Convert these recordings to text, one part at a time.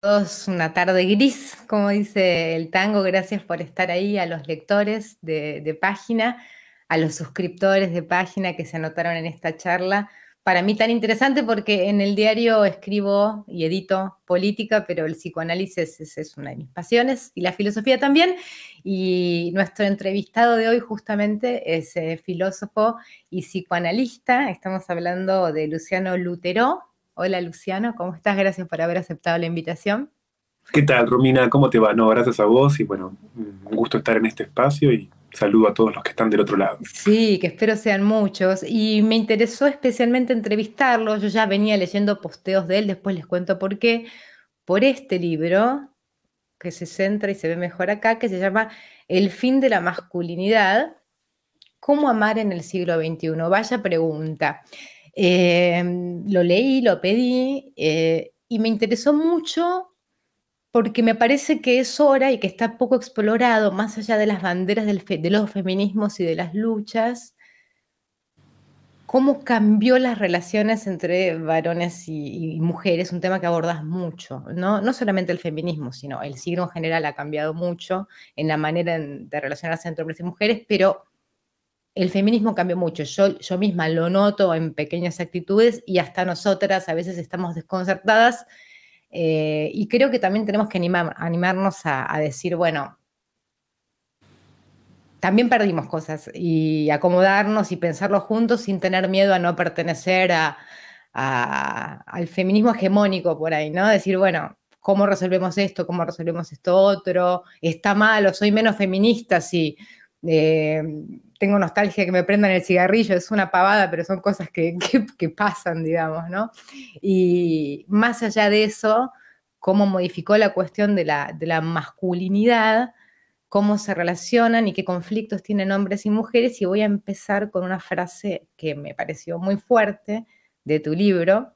todos una tarde gris, como dice el tango. Gracias por estar ahí, a los lectores de, página, a los suscriptores de página que se anotaron en esta charla. Para mí tan interesante porque en el diario escribo y edito política, pero el psicoanálisis es, una de mis pasiones y la filosofía también. Y nuestro entrevistado de hoy justamente es eh, filósofo y psicoanalista. Estamos hablando de Luciano Lutero, Hola Luciano, ¿cómo estás? Gracias por haber aceptado la invitación. ¿Qué tal, Romina? ¿Cómo te va? No, gracias a vos y bueno, un gusto estar en este espacio y saludo a todos los que están del otro lado. Sí, que espero sean muchos. Y me interesó especialmente entrevistarlo. Yo ya venía leyendo posteos de él, después les cuento por qué. Por este libro, que se centra y se ve mejor acá, que se llama El fin de la masculinidad. ¿Cómo amar en el siglo XXI? Vaya pregunta. Em, lo leí, lo pedí eh, y me interesó mucho porque me parece que es hora y que está poco explorado, más allá de las banderas de los feminismos y de las luchas, cómo cambió las relaciones entre varones y, mujeres, un tema que abordas mucho, ¿no? no solamente el feminismo, sino el siglo en general ha cambiado mucho en la manera de relacionarse entre hombres y mujeres, pero el feminismo cambió mucho. Yo, yo misma lo noto en pequeñas actitudes y hasta nosotras a veces estamos desconcertadas. Eh, y creo que también tenemos que animarnos a, decir, bueno, también perdimos cosas y acomodarnos y pensarlo juntos sin tener miedo a no pertenecer al feminismo hegemónico por ahí, ¿no? Decir, bueno, ¿cómo resolvemos esto? ¿Cómo resolvemos esto otro? ¿Está mal o soy menos feminista si eh, tengo nostalgia que me prendan el cigarrillo, es una pavada, pero son cosas que, pasan, digamos, ¿no? Y más allá de eso, cómo modificó la cuestión de la, de la masculinidad, cómo se relacionan y qué conflictos tienen hombres y mujeres. Y voy a empezar con una frase que me pareció muy fuerte de tu libro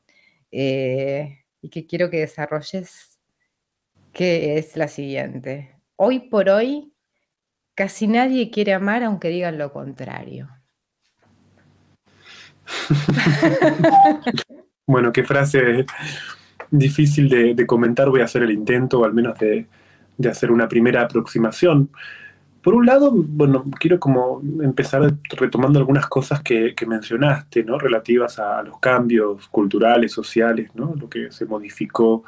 eh, y que quiero que desarrolles, que es la siguiente. Hoy por hoy Casi nadie quiere amar aunque digan lo contrario. bueno, qué frase difícil de, comentar. Voy a hacer el intento, o al menos de, hacer una primera aproximación. Por un lado, bueno, quiero como empezar retomando algunas cosas que, mencionaste, ¿no? Relativas a, los cambios culturales, sociales, ¿no? Lo que se modificó.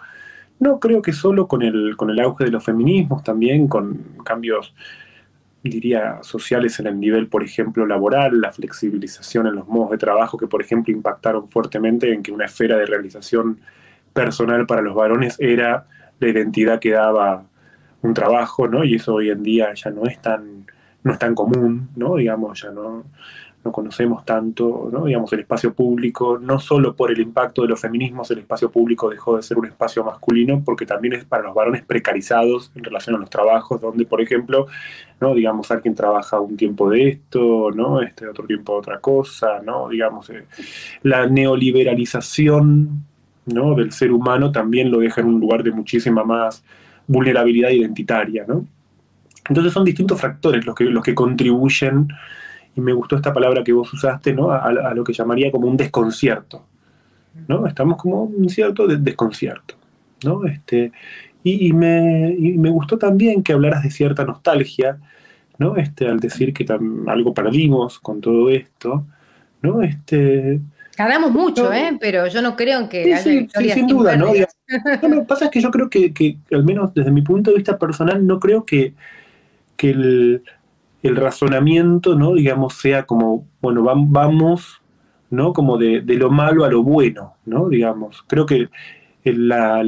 No creo que solo con el, con el auge de los feminismos, también con cambios diría, sociales en el nivel, por ejemplo, laboral, la flexibilización en los modos de trabajo que, por ejemplo, impactaron fuertemente en que una esfera de realización personal para los varones era la identidad que daba un trabajo, ¿no? Y eso hoy en día ya no es tan, no es tan común, ¿no? Digamos, ya no, no conocemos tanto, ¿no? digamos, el espacio público, no solo por el impacto de los feminismos, el espacio público dejó de ser un espacio masculino, porque también es para los varones precarizados en relación a los trabajos, donde, por ejemplo, ¿no? digamos, alguien trabaja un tiempo de esto, ¿no? este otro tiempo de otra cosa, ¿no? digamos, eh, la neoliberalización ¿no? del ser humano también lo deja en un lugar de muchísima más vulnerabilidad identitaria, ¿no? Entonces son distintos factores los que, los que contribuyen y me gustó esta palabra que vos usaste, ¿no? A, lo que llamaría como un desconcierto, ¿no? Estamos como un cierto desconcierto, ¿no? Este, y, me, me, gustó también que hablaras de cierta nostalgia, ¿no? Este, al decir que algo perdimos con todo esto, ¿no? Este, Ganamos mucho, ¿eh? Pero yo no creo que haya sí, sí, sin duda, ¿no? Lo que pasa es que yo creo que, que, al menos desde mi punto de vista personal, no creo que, que el, el razonamiento, ¿no? Digamos, sea como, bueno, vamos, ¿no? Como de, lo malo a lo bueno, ¿no? Digamos, creo que la,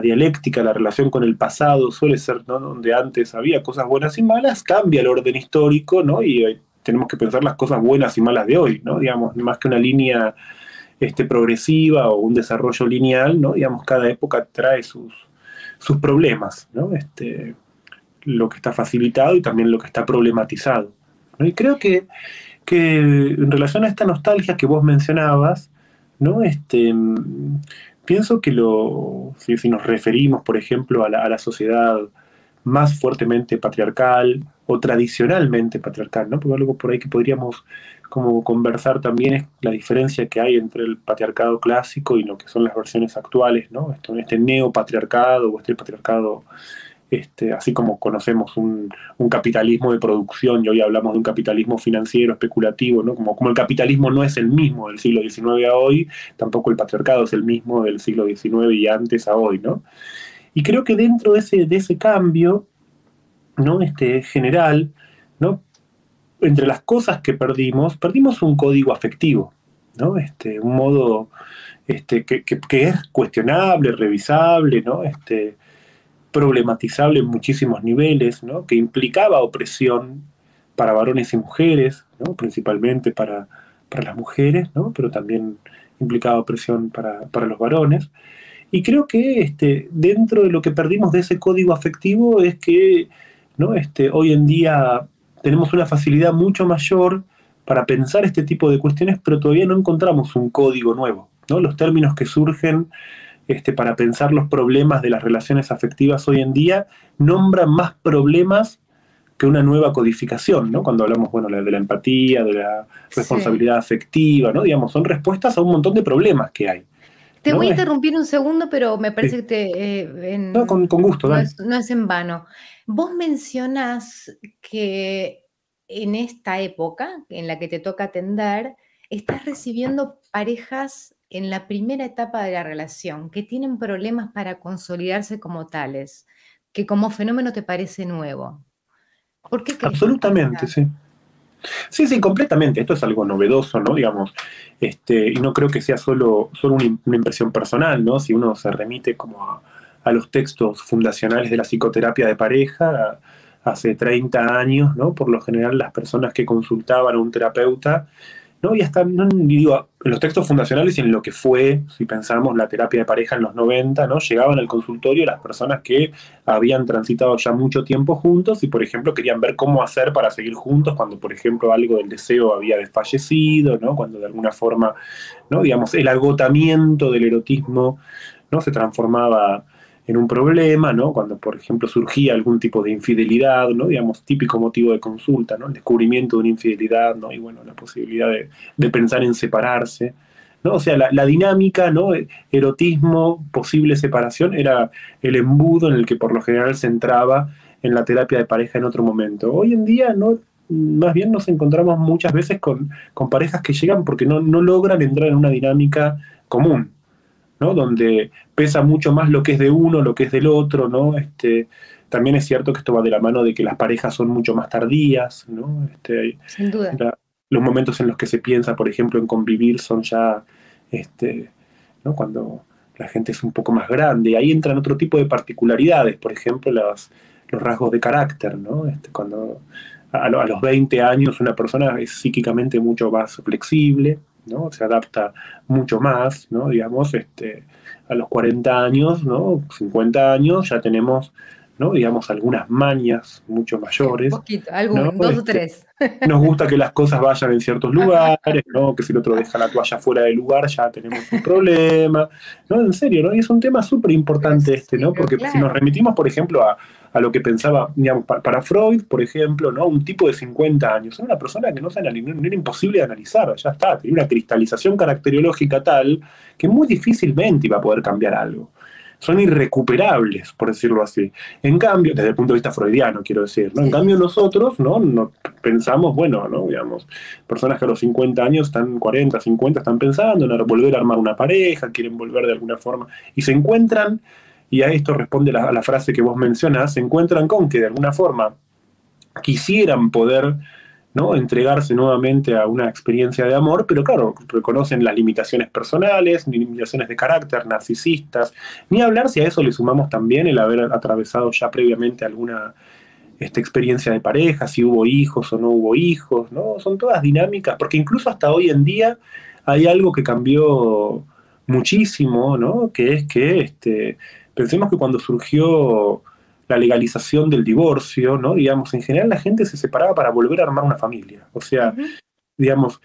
dialéctica, la relación con el pasado suele ser, ¿no? Donde antes había cosas buenas y malas, cambia el orden histórico, ¿no? Y tenemos que pensar las cosas buenas y malas de hoy, ¿no? Digamos, más que una línea este, progresiva o un desarrollo lineal, ¿no? Digamos, cada época trae sus, sus problemas, ¿no? Este, lo que está facilitado y también lo que está problematizado. Y creo que, en relación a esta nostalgia que vos mencionabas, ¿no? Este, pienso que lo, si, nos referimos, por ejemplo, a la, sociedad más fuertemente patriarcal o tradicionalmente patriarcal, ¿no? Porque algo por ahí que podríamos como conversar también es la diferencia que hay entre el patriarcado clásico y lo que son las versiones actuales, ¿no? Esto, este neopatriarcado o este patriarcado, este, así como conocemos un, capitalismo de producción y hoy hablamos de un capitalismo financiero, especulativo, ¿no? Como, como el capitalismo no es el mismo del siglo XIX a hoy, tampoco el patriarcado es el mismo del siglo XIX y antes a hoy, ¿no? Y creo que dentro de ese, de ese cambio, ¿no? Este, general, ¿no? entre las cosas que perdimos, perdimos un código afectivo, ¿no? Este, un modo este, que, es cuestionable, revisable, ¿no? Este, problematizable en muchísimos niveles, ¿no? que implicaba opresión para varones y mujeres, ¿no? principalmente para, las mujeres, ¿no? pero también implicaba opresión para, para los varones. Y creo que este, dentro de lo que perdimos de ese código afectivo es que ¿no? este, hoy en día tenemos una facilidad mucho mayor para pensar este tipo de cuestiones, pero todavía no encontramos un código nuevo. ¿no? Los términos que surgen este, para pensar los problemas de las relaciones afectivas hoy en día nombran más problemas que una nueva codificación, ¿no? Cuando hablamos, bueno, de la empatía, de la responsabilidad afectiva, ¿no? Digamos, son respuestas a un montón de problemas que hay. Te voy a interrumpir un segundo, pero me parece que te... Eh, no, con, gusto, no no es, en vano. Vos mencionás que en esta época en la que te toca atender, estás recibiendo parejas en la primera etapa de la relación que tienen problemas para consolidarse como tales, que como fenómeno te parece nuevo. ¿Por qué Absolutamente, sí. Sí, sí, completamente. Esto es algo novedoso, ¿no? Digamos, este, y no creo que sea solo, solo una, una impresión personal, ¿no? Si uno se remite como a, a los textos fundacionales de la psicoterapia de pareja hace 30 años, ¿no? Por lo general las personas que consultaban a un terapeuta, ¿no? Y hasta, no, digo, en los textos fundacionales y en lo que fue, si pensamos, la terapia de pareja en los 90, ¿no? Llegaban al consultorio las personas que habían transitado ya mucho tiempo juntos y, por ejemplo, querían ver cómo hacer para seguir juntos cuando, por ejemplo, algo del deseo había desfallecido, ¿no? Cuando de alguna forma, ¿no? Digamos, el agotamiento del erotismo, ¿no? Se transformaba en un problema, ¿no? Cuando, por ejemplo, surgía algún tipo de infidelidad, ¿no? Digamos, típico motivo de consulta, ¿no? El descubrimiento de una infidelidad, ¿no? Y bueno, la posibilidad de, pensar en separarse, ¿no? O sea, la, dinámica, ¿no? Erotismo, posible separación, era el embudo en el que por lo general se entraba en la terapia de pareja en otro momento. Hoy en día, ¿no? Más bien nos encontramos muchas veces con, parejas que llegan porque no, no logran entrar en una dinámica común, ¿no? Donde pesa mucho más lo que es de uno, lo que es del otro, ¿no? Este, también es cierto que esto va de la mano de que las parejas son mucho más tardías, ¿no? Este, Sin duda. los momentos en los que se piensa, por ejemplo, en convivir son ya, este, ¿no? Cuando la gente es un poco más grande. Ahí entran otro tipo de particularidades, por ejemplo, los rasgos de carácter, ¿no? Este, cuando a, a, los 20 años una persona es psíquicamente mucho más flexible, ¿no? Se adapta mucho más, ¿no? Digamos, este, a los 40 años, ¿no? 50 años ya tenemos, ¿no? Digamos, algunas mañas mucho mayores. Un poquito, dos o este, tres. Nos gusta que las cosas vayan en ciertos lugares, ¿no? Que si el otro deja la toalla fuera del lugar ya tenemos un problema, ¿no? En serio, ¿no? Y es un tema súper importante este, ¿no? Porque si nos remitimos, por ejemplo, a, a lo que pensaba, digamos, para, Freud, por ejemplo, ¿no? Un tipo de 50 años, era una persona que no, se no era imposible de analizar, ya está, tenía una cristalización caracteriológica tal que muy difícilmente iba a poder cambiar algo. Son irrecuperables, por decirlo así. En cambio, desde el punto de vista freudiano, quiero decir, ¿no? En cambio nosotros, ¿no? no pensamos, bueno, ¿no? Digamos, personas que a los 50 años están 40, 50, están pensando en volver a armar una pareja, quieren volver de alguna forma, y se encuentran y a esto responde la, la frase que vos mencionas, se encuentran con que de alguna forma quisieran poder ¿no? entregarse nuevamente a una experiencia de amor, pero claro, reconocen las limitaciones personales, limitaciones de carácter, narcisistas, ni hablar si a eso le sumamos también el haber atravesado ya previamente alguna esta experiencia de pareja, si hubo hijos o no hubo hijos, ¿no? Son todas dinámicas, porque incluso hasta hoy en día hay algo que cambió muchísimo, ¿no? Que es que este, Pensemos que cuando surgió la legalización del divorcio, ¿no? Digamos, en general la gente se separaba para volver a armar una familia. O sea, digamos,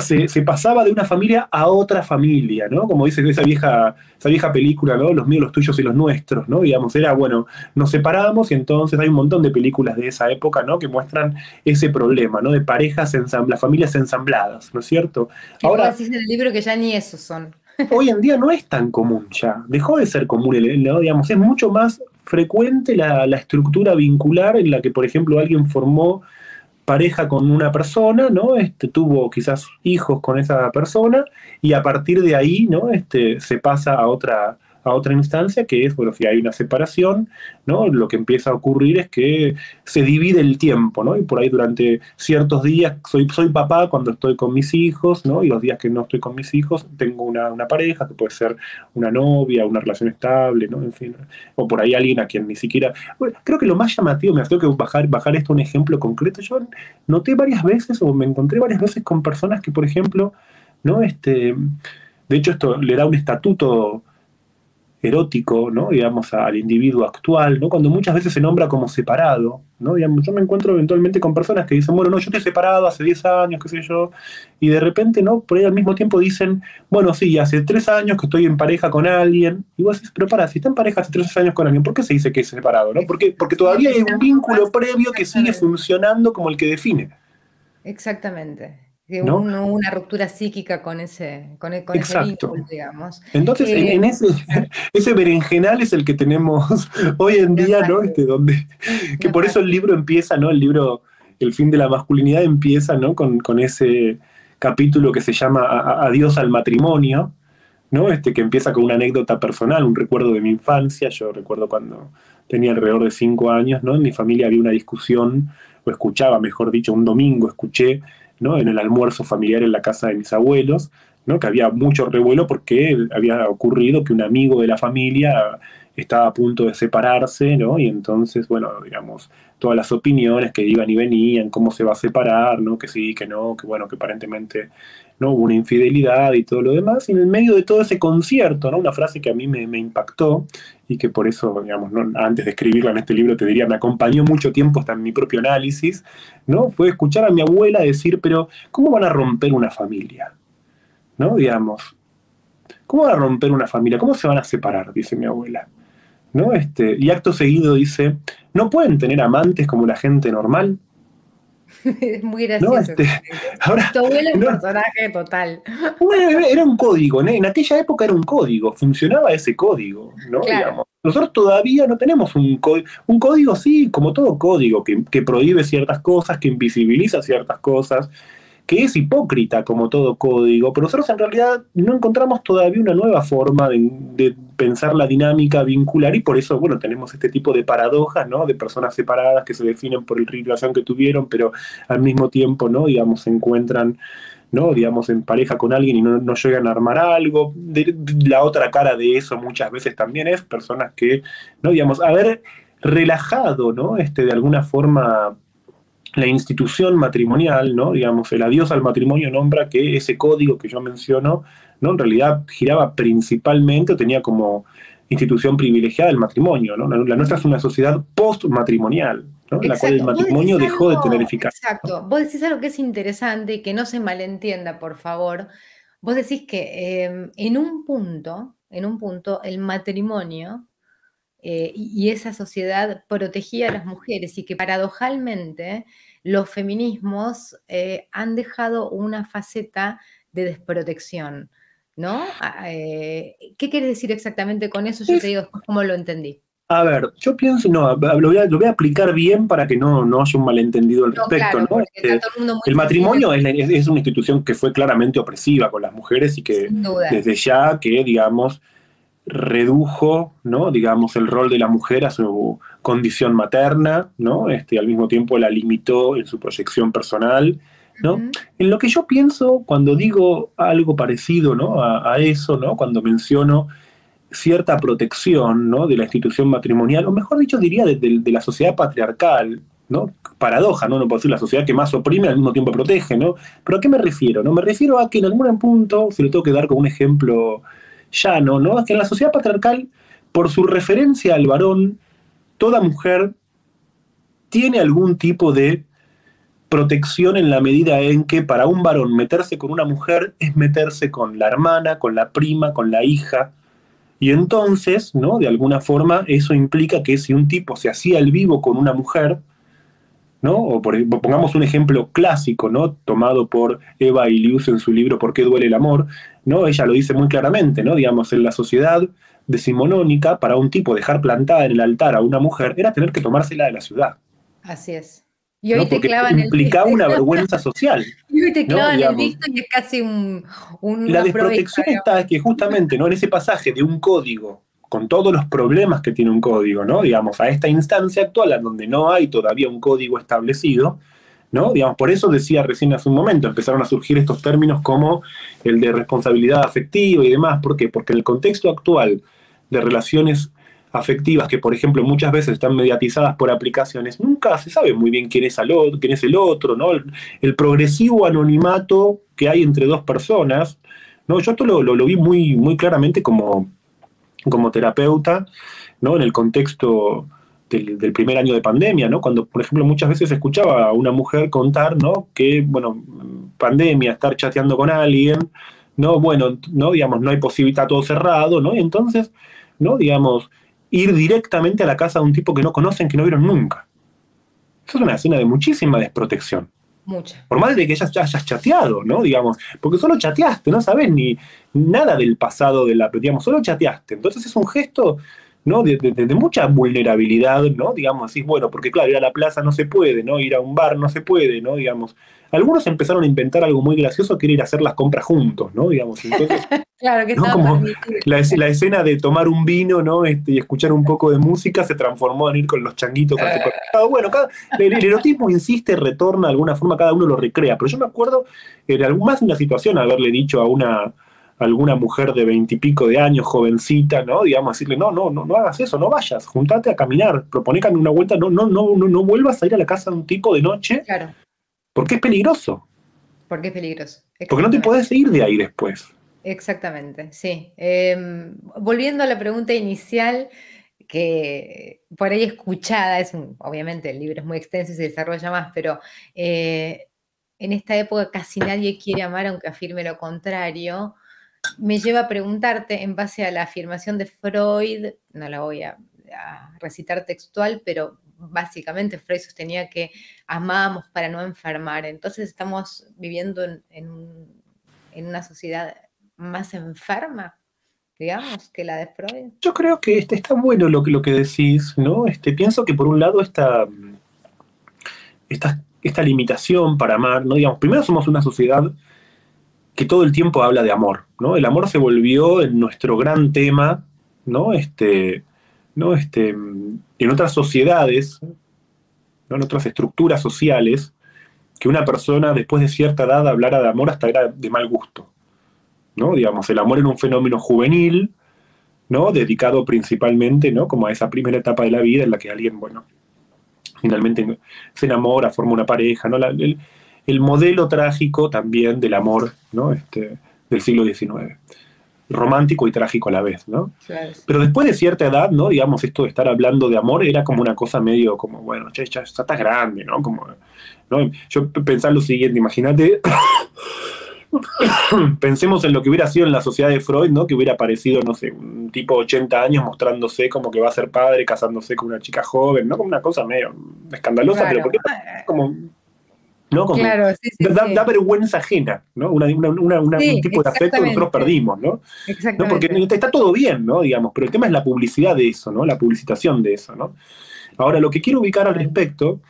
se, pasaba de una familia a otra familia, ¿no? Como dice esa vieja, esa vieja película, ¿no? Los míos, los tuyos y los nuestros, ¿no? Digamos, era, bueno, nos separamos y entonces hay un montón de películas de esa época, ¿no? Que muestran ese problema, ¿no? De parejas ensambladas, familias ensambladas, ¿no es cierto? Ahora decís en el libro que ya ni esos son. Hoy en día no es tan común ya, dejó de ser común, digamos, es mucho más frecuente la, la estructura vincular en la que, por ejemplo, alguien formó pareja con una persona, ¿no? Este, tuvo quizás hijos con esa persona y a partir de ahí, ¿no? Este, se pasa a otra, a otra instancia, que es, bueno, si hay una separación, ¿no? Lo que empieza a ocurrir es que se divide el tiempo, ¿no? Y por ahí durante ciertos días soy, soy papá cuando estoy con mis hijos, ¿no? Y los días que no estoy con mis hijos tengo una, pareja, que puede ser una novia, una relación estable, ¿no? En fin, o por ahí alguien a quien ni siquiera... creo que lo más llamativo, me hace que bajar, bajar esto a un ejemplo concreto, yo noté varias veces o me encontré varias veces con personas que, por ejemplo, ¿no? Este, de hecho, esto le da un estatuto erótico, ¿no? digamos, al individuo actual, ¿no? cuando muchas veces se nombra como separado. ¿no? Digamos, yo me encuentro eventualmente con personas que dicen, bueno, no, yo estoy separado hace 10 años, qué sé yo, y de repente, ¿no? por ahí al mismo tiempo dicen, bueno, sí, hace 3 años que estoy en pareja con alguien, y vos decís, pero para, si está en pareja hace 3 años con alguien, ¿por qué se dice que es separado? ¿no? Porque, porque todavía hay un vínculo previo que sigue funcionando como el que define. Exactamente una ruptura psíquica con ese, con, e, con ese vínculo, digamos. Entonces, en, eh, ese, ese berenjenal es el que tenemos hoy en día, ¿no? Este, donde, que por eso el libro empieza, ¿no? El libro, El fin de la masculinidad empieza, ¿no? Con, con ese capítulo que se llama Adiós al matrimonio, ¿no? Este, que empieza con una anécdota personal, un recuerdo de mi infancia. Yo recuerdo cuando tenía alrededor de cinco años, ¿no? En mi familia había una discusión, o escuchaba, mejor dicho, un domingo escuché en el almuerzo familiar en la casa de mis abuelos, ¿no? que había mucho revuelo porque había ocurrido que un amigo de la familia estaba a punto de separarse, ¿no? Y entonces, bueno, digamos, todas las opiniones que iban y venían, cómo se va a separar, ¿no? Que sí, que no, que bueno, que aparentemente no hubo una infidelidad y todo lo demás. Y en el medio de todo ese concierto, ¿no? Una frase que a mí me, impactó y que por eso, digamos, antes de escribirla en este libro, te diría, me acompañó mucho tiempo hasta en mi propio análisis, ¿no? Fue escuchar a mi abuela decir, pero ¿cómo van a romper una familia? ¿No? Digamos, ¿cómo van a romper una familia? ¿Cómo se van a separar? Dice mi abuela. ¿no? Este, y acto seguido dice, ¿no pueden tener amantes como la gente normal? Es muy gracioso. Este, ahora, tu abuelo es un personaje total. Era un código, en aquella época era un código, funcionaba ese código, ¿no? Nosotros todavía no tenemos un código, un código sí, como todo código, que, que prohíbe ciertas cosas, que invisibiliza ciertas cosas, que es hipócrita como todo código, pero nosotros en realidad no encontramos todavía una nueva forma de, pensar la dinámica vincular y por eso, bueno, tenemos este tipo de paradojas, ¿no? De personas separadas que se definen por el relación que tuvieron, pero al mismo tiempo, ¿no? Digamos, se encuentran, ¿no? Digamos, en pareja con alguien y no, llegan a armar algo. la otra cara de eso muchas veces también es personas que, ¿no? Digamos, haber relajado, ¿no? Este, de alguna forma la institución matrimonial, ¿no? digamos, el adiós al matrimonio nombra que ese código que yo menciono, ¿no? en realidad giraba principalmente o tenía como institución privilegiada el matrimonio. ¿no? La, nuestra es una sociedad post-matrimonial, ¿no? en la cual el matrimonio dejó de tener eficacia. Exacto. Vos decís algo que es interesante y que no se malentienda, por favor. Vos decís que em, en un punto, en un punto, el matrimonio eh, y esa sociedad protegía a las mujeres y que paradojalmente los feminismos eh, han dejado una faceta de desprotección, ¿no? Ah, eh, ¿Qué quieres decir exactamente con eso? Yo te digo después cómo lo entendí. A ver, yo pienso, no, lo voy a, aplicar bien para que no, no haya un malentendido al respecto. ¿no? Este, el matrimonio es, una institución que fue claramente opresiva con las mujeres y que desde ya que, digamos, redujo, ¿no? digamos, el rol de la mujer a su condición materna, ¿no? Este, al mismo tiempo la limitó en su proyección personal, ¿no? En lo que yo pienso cuando digo algo parecido, ¿no? A, eso, ¿no? Cuando menciono cierta protección, ¿no? De la institución matrimonial, o mejor dicho, diría de, la sociedad patriarcal, ¿no? Paradoja, ¿no? No puedo decir la sociedad que más oprime al mismo tiempo protege, ¿no? Pero ¿a qué me refiero? No me refiero a que en algún punto, si lo tengo que dar como un ejemplo llano, ¿no? Es que en la sociedad patriarcal, por su referencia al varón, toda mujer tiene algún tipo de desprotección en la medida en que para un varón meterse con una mujer es meterse con la hermana, con la prima, con la hija. Y entonces, ¿no? De alguna forma, eso implica que si un tipo se hacía el vivo con una mujer, ¿no? O pongamos un ejemplo clásico, ¿no? Tomado por Eva Ilius en su libro ¿Por qué duele el amor? ¿no? Ella lo dice muy claramente, ¿no? Digamos, en la sociedad decimonónica, para un tipo dejar plantada en el altar a una mujer era tener que tomársela de la ciudad. Así es. Y hoy te clavan implicaba una vergüenza social. Y hoy te clavan el visto y es casi un, La desprotección está que justamente ¿no? en ese pasaje de un código, con todos los problemas que tiene un código, ¿no? digamos, a esta instancia actual, en donde no hay todavía un código establecido, ¿no? Digamos, por eso decía recién hace un momento, empezaron a surgir estos términos como el de responsabilidad afectiva y demás. ¿Por qué? Porque en el contexto actual de relaciones afectivas que, por ejemplo, muchas veces están mediatizadas por aplicaciones, nunca se sabe muy bien quién es, el otro, quién es el otro, ¿no? El, progresivo anonimato que hay entre dos personas, ¿no? Yo esto lo, lo, vi muy, muy claramente como, como terapeuta, ¿no? En el contexto del, del, primer año de pandemia, ¿no? Cuando, por ejemplo, muchas veces escuchaba a una mujer contar, ¿no? Que, bueno, pandemia, estar chateando con alguien, ¿no? Bueno, ¿no? Digamos, no hay posibilidad, todo cerrado, ¿no? Y entonces, ¿no? Digamos, ir directamente a la casa de un tipo que no conocen, que no vieron nunca. Eso es una escena de muchísima desprotección. Mucha. Por más de que ya hayas chateado, ¿no? Digamos, porque solo chateaste, no sabes ni nada del pasado de la, digamos, solo chateaste. Entonces es un gesto, ¿no? De, de, mucha vulnerabilidad, ¿no? Digamos, así, bueno, porque claro, ir a la plaza no se puede, ¿no? Ir a un bar no se puede, ¿no? Digamos, algunos empezaron a inventar algo muy gracioso que era ir a hacer las compras juntos, ¿no? Digamos, entonces, claro que ¿no? Como la, la, escena de tomar un vino, ¿no? Este, y escuchar un poco de música se transformó en ir con los changuitos supermercado. Bueno, cada, el, el, erotismo insiste, retorna de alguna forma, cada uno lo recrea. Pero yo me acuerdo, en más de una situación, haberle dicho a una alguna mujer de veintipico de años, jovencita, ¿no? Digamos, decirle, no, no, no, no hagas eso, no vayas, juntate a caminar, propone una vuelta, no, no, no, no, no vuelvas a ir a la casa de un tipo de noche. Claro porque es peligroso. Porque es peligroso. Porque no te puedes ir de ahí después. Exactamente, sí. Em, volviendo a la pregunta inicial, que por ahí escuchada, es obviamente el libro es muy extenso y se desarrolla más, pero eh, en esta época casi nadie quiere amar aunque afirme lo contrario, me lleva a preguntarte en base a la afirmación de Freud, no la voy a recitar textual, pero básicamente Freud sostenía que amamos para no enfermar. Entonces estamos viviendo en, una sociedad más enferma, digamos, que la de Freud. Yo creo que este, está bueno lo, lo que decís, ¿no? Este, pienso que por un lado esta, esta, esta limitación para amar, ¿no? Digamos, primero somos una sociedad que todo el tiempo habla de amor, ¿no? El amor se volvió en nuestro gran tema, ¿no? Este, ¿no? Este, en otras sociedades, en otras estructuras sociales, que una persona después de cierta edad hablara de amor hasta era de mal gusto. ¿no? Digamos, el amor era un fenómeno juvenil, ¿no? dedicado principalmente ¿no? como a esa primera etapa de la vida en la que alguien, bueno, finalmente se enamora, forma una pareja. ¿no? el, el, modelo trágico también del amor ¿no? este, del siglo XIX romántico y trágico a la vez, ¿no? Pero después de cierta edad, ¿no? Digamos, esto de estar hablando de amor era como una cosa medio como, bueno, che, ya, estás grande, ¿no? Como, ¿no? Yo pensaba lo siguiente, imagínate, pensemos en lo que hubiera sido en la sociedad de Freud, ¿no? Que hubiera aparecido, no sé, un tipo de 80 años mostrándose como que va a ser padre, casándose con una chica joven, ¿no? Como una cosa medio escandalosa, pero porque como ¿no? claro, sí, sí, da, vergüenza ajena, ¿no? Una, un tipo de afecto que nosotros perdimos, ¿no? ¿no? Porque está todo bien, ¿no? Digamos, pero el tema es la publicidad de eso, ¿no? La publicitación de eso, ¿no? Ahora, lo que quiero ubicar al respecto,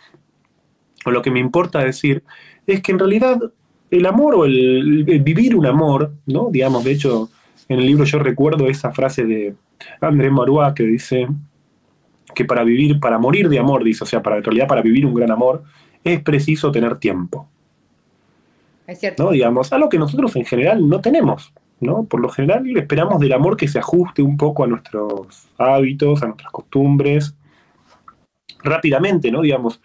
o lo que me importa decir, es que en realidad el amor o el, vivir un amor, ¿no? Digamos, de hecho, en el libro yo recuerdo esa frase de André Marois que dice que para vivir, para morir de amor, dice, o sea, para, en realidad para vivir un gran amor, es preciso tener tiempo. Es cierto. ¿no? Digamos, algo que nosotros en general no tenemos. ¿no? Por lo general esperamos del amor que se ajuste un poco a nuestros hábitos, a nuestras costumbres, rápidamente, ¿no? Digamos,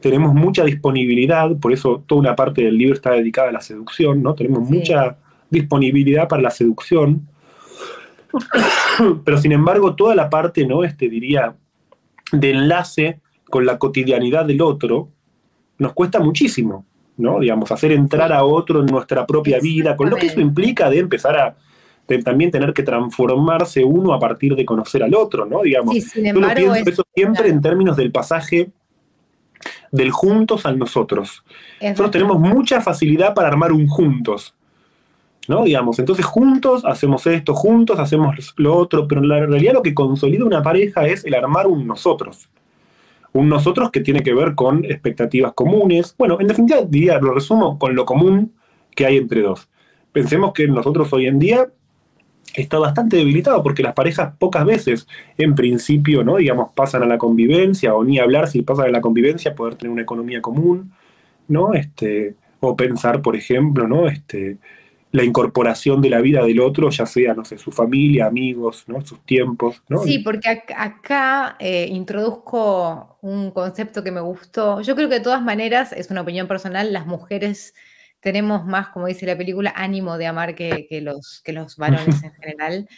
tenemos mucha disponibilidad, por eso toda una parte del libro está dedicada a la seducción, ¿no? Tenemos mucha disponibilidad para la seducción, pero sin embargo toda la parte, ¿no? Este diría, de enlace con la cotidianidad del otro, nos cuesta muchísimo, ¿no? Digamos, hacer entrar a otro en nuestra propia vida, con lo que eso implica de empezar a también tener que transformarse uno a partir de conocer al otro, ¿no? Digamos, yo lo pienso eso siempre en términos del pasaje del juntos al nosotros. Nosotros tenemos mucha facilidad para armar un juntos, ¿no? Digamos, entonces juntos hacemos esto, juntos hacemos lo otro, pero en la realidad lo que consolida una pareja es el armar un nosotros. Un nosotros que tiene que ver con expectativas comunes. Bueno, en definitiva, diría, lo resumo con lo común que hay entre dos. Pensemos que nosotros hoy en día está bastante debilitado porque las parejas pocas veces, en principio, ¿no? Digamos, pasan a la convivencia o ni hablar si pasan a la convivencia, poder tener una economía común, ¿no? Este, o pensar, por ejemplo, ¿no? Este, la incorporación de la vida del otro, ya sea, no sé, su familia, amigos, ¿no? Sus tiempos, ¿no? Sí, porque acá, eh, introduzco un concepto que me gustó. Yo creo que de todas maneras, es una opinión personal, las mujeres tenemos más, como dice la película, ánimo de amar que, los, que los varones en general.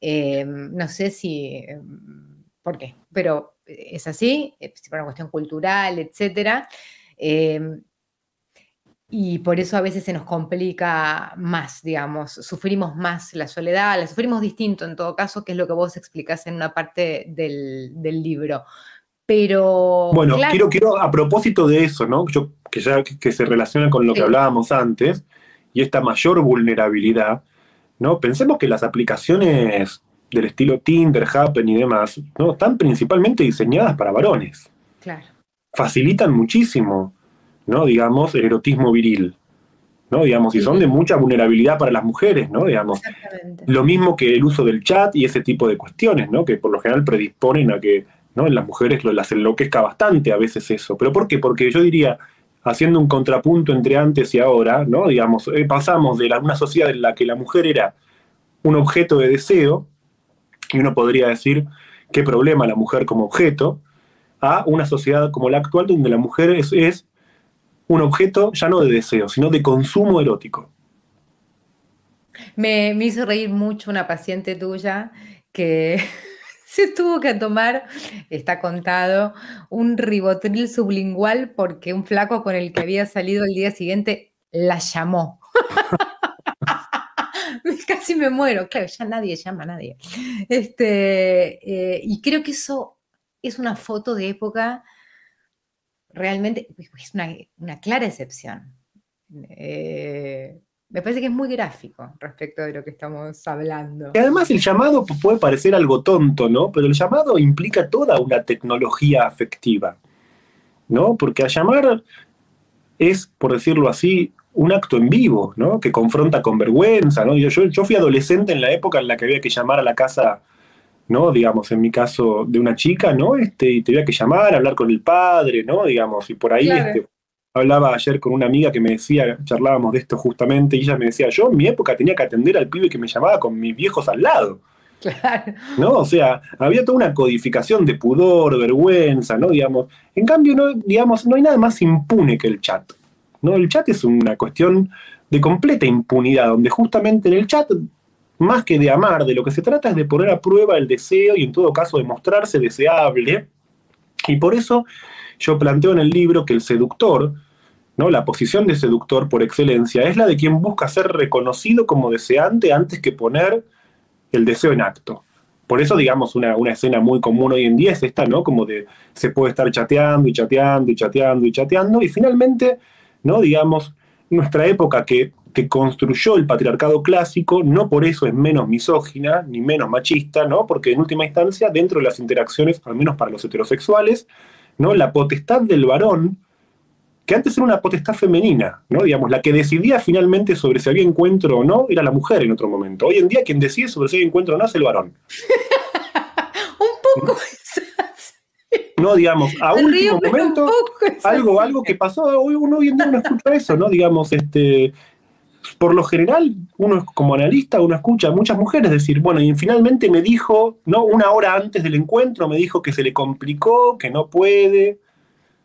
Eh, no sé si, eh, por qué, pero es así, es por una cuestión cultural, etc. Eh, y por eso a veces se nos complica más, digamos, sufrimos más la soledad, la sufrimos distinto en todo caso, que es lo que vos explicás en una parte del, del libro. Pero. Bueno, quiero, quiero, a propósito de eso, ¿no? Yo, que ya que se relaciona con lo que hablábamos antes, y esta mayor vulnerabilidad, ¿no? Pensemos que las aplicaciones del estilo Tinder, Happen y demás, ¿no? Están principalmente diseñadas para varones. Claro. Facilitan muchísimo, ¿no? Digamos, el erotismo viril. ¿no? Digamos, y son de mucha vulnerabilidad para las mujeres, ¿no? Digamos. Lo mismo que el uso del chat y ese tipo de cuestiones, ¿no? Que por lo general predisponen a que ¿no? En las mujeres lo, las enloquezca bastante a veces eso. ¿Pero por qué? Porque yo diría, haciendo un contrapunto entre antes y ahora, ¿no? Digamos, eh, pasamos de una sociedad en la que la mujer era un objeto de deseo, y uno podría decir, qué problema la mujer como objeto, a una sociedad como la actual donde la mujer es, es un objeto ya no de deseo, sino de consumo erótico. Me, hizo reír mucho una paciente tuya que se tuvo que tomar, está contado, un ribotril sublingual porque un flaco con el que había salido el día siguiente la llamó. Casi me muero, claro, ya nadie llama a nadie. Este, eh, y creo que eso es una foto de época realmente, es una, clara excepción. Eh, me parece que es muy gráfico respecto de lo que estamos hablando. Y además el llamado puede parecer algo tonto, ¿no? Pero el llamado implica toda una tecnología afectiva, ¿no? Porque a llamar es, por decirlo así, un acto en vivo, ¿no? Que confronta con vergüenza, ¿no? Yo, yo fui adolescente en la época en la que había que llamar a la casa, ¿no? Digamos, en mi caso, de una chica, ¿no? Este, y tenía que llamar, hablar con el padre, ¿no? Digamos, y por ahí este, hablaba ayer con una amiga que me decía, charlábamos de esto justamente, y ella me decía, yo en mi época tenía que atender al pibe que me llamaba con mis viejos al lado. Claro. ¿No? O sea, había toda una codificación de pudor, vergüenza, ¿no? Digamos. En cambio, no, digamos, no hay nada más impune que el chat. ¿no? El chat es una cuestión de completa impunidad, donde justamente en el chat, más que de amar, de lo que se trata es de poner a prueba el deseo y en todo caso de mostrarse deseable. Y por eso yo planteo en el libro que el seductor, ¿no? La posición de seductor por excelencia es la de quien busca ser reconocido como deseante antes que poner el deseo en acto. Por eso, digamos, una, una, escena muy común hoy en día es esta, ¿no? Como de se puede estar chateando y chateando y chateando y chateando, y finalmente, ¿no? Digamos, nuestra época que, que construyó el patriarcado clásico, no por eso es menos misógina ni menos machista, ¿no? Porque en última instancia, dentro de las interacciones, al menos para los heterosexuales, ¿no? La potestad del varón que antes era una potestad femenina, ¿no? Digamos, la que decidía finalmente sobre si había encuentro o no era la mujer en otro momento. Hoy en día quien decide sobre si hay encuentro o no es el varón. un poco No, digamos, a último momento, algo, algo que pasó, hoy, uno hoy en día no escucha eso, ¿no? Digamos, este, por lo general, uno como analista, uno escucha a muchas mujeres decir, bueno, y finalmente me dijo, ¿no? Una hora antes del encuentro me dijo que se le complicó, que no puede,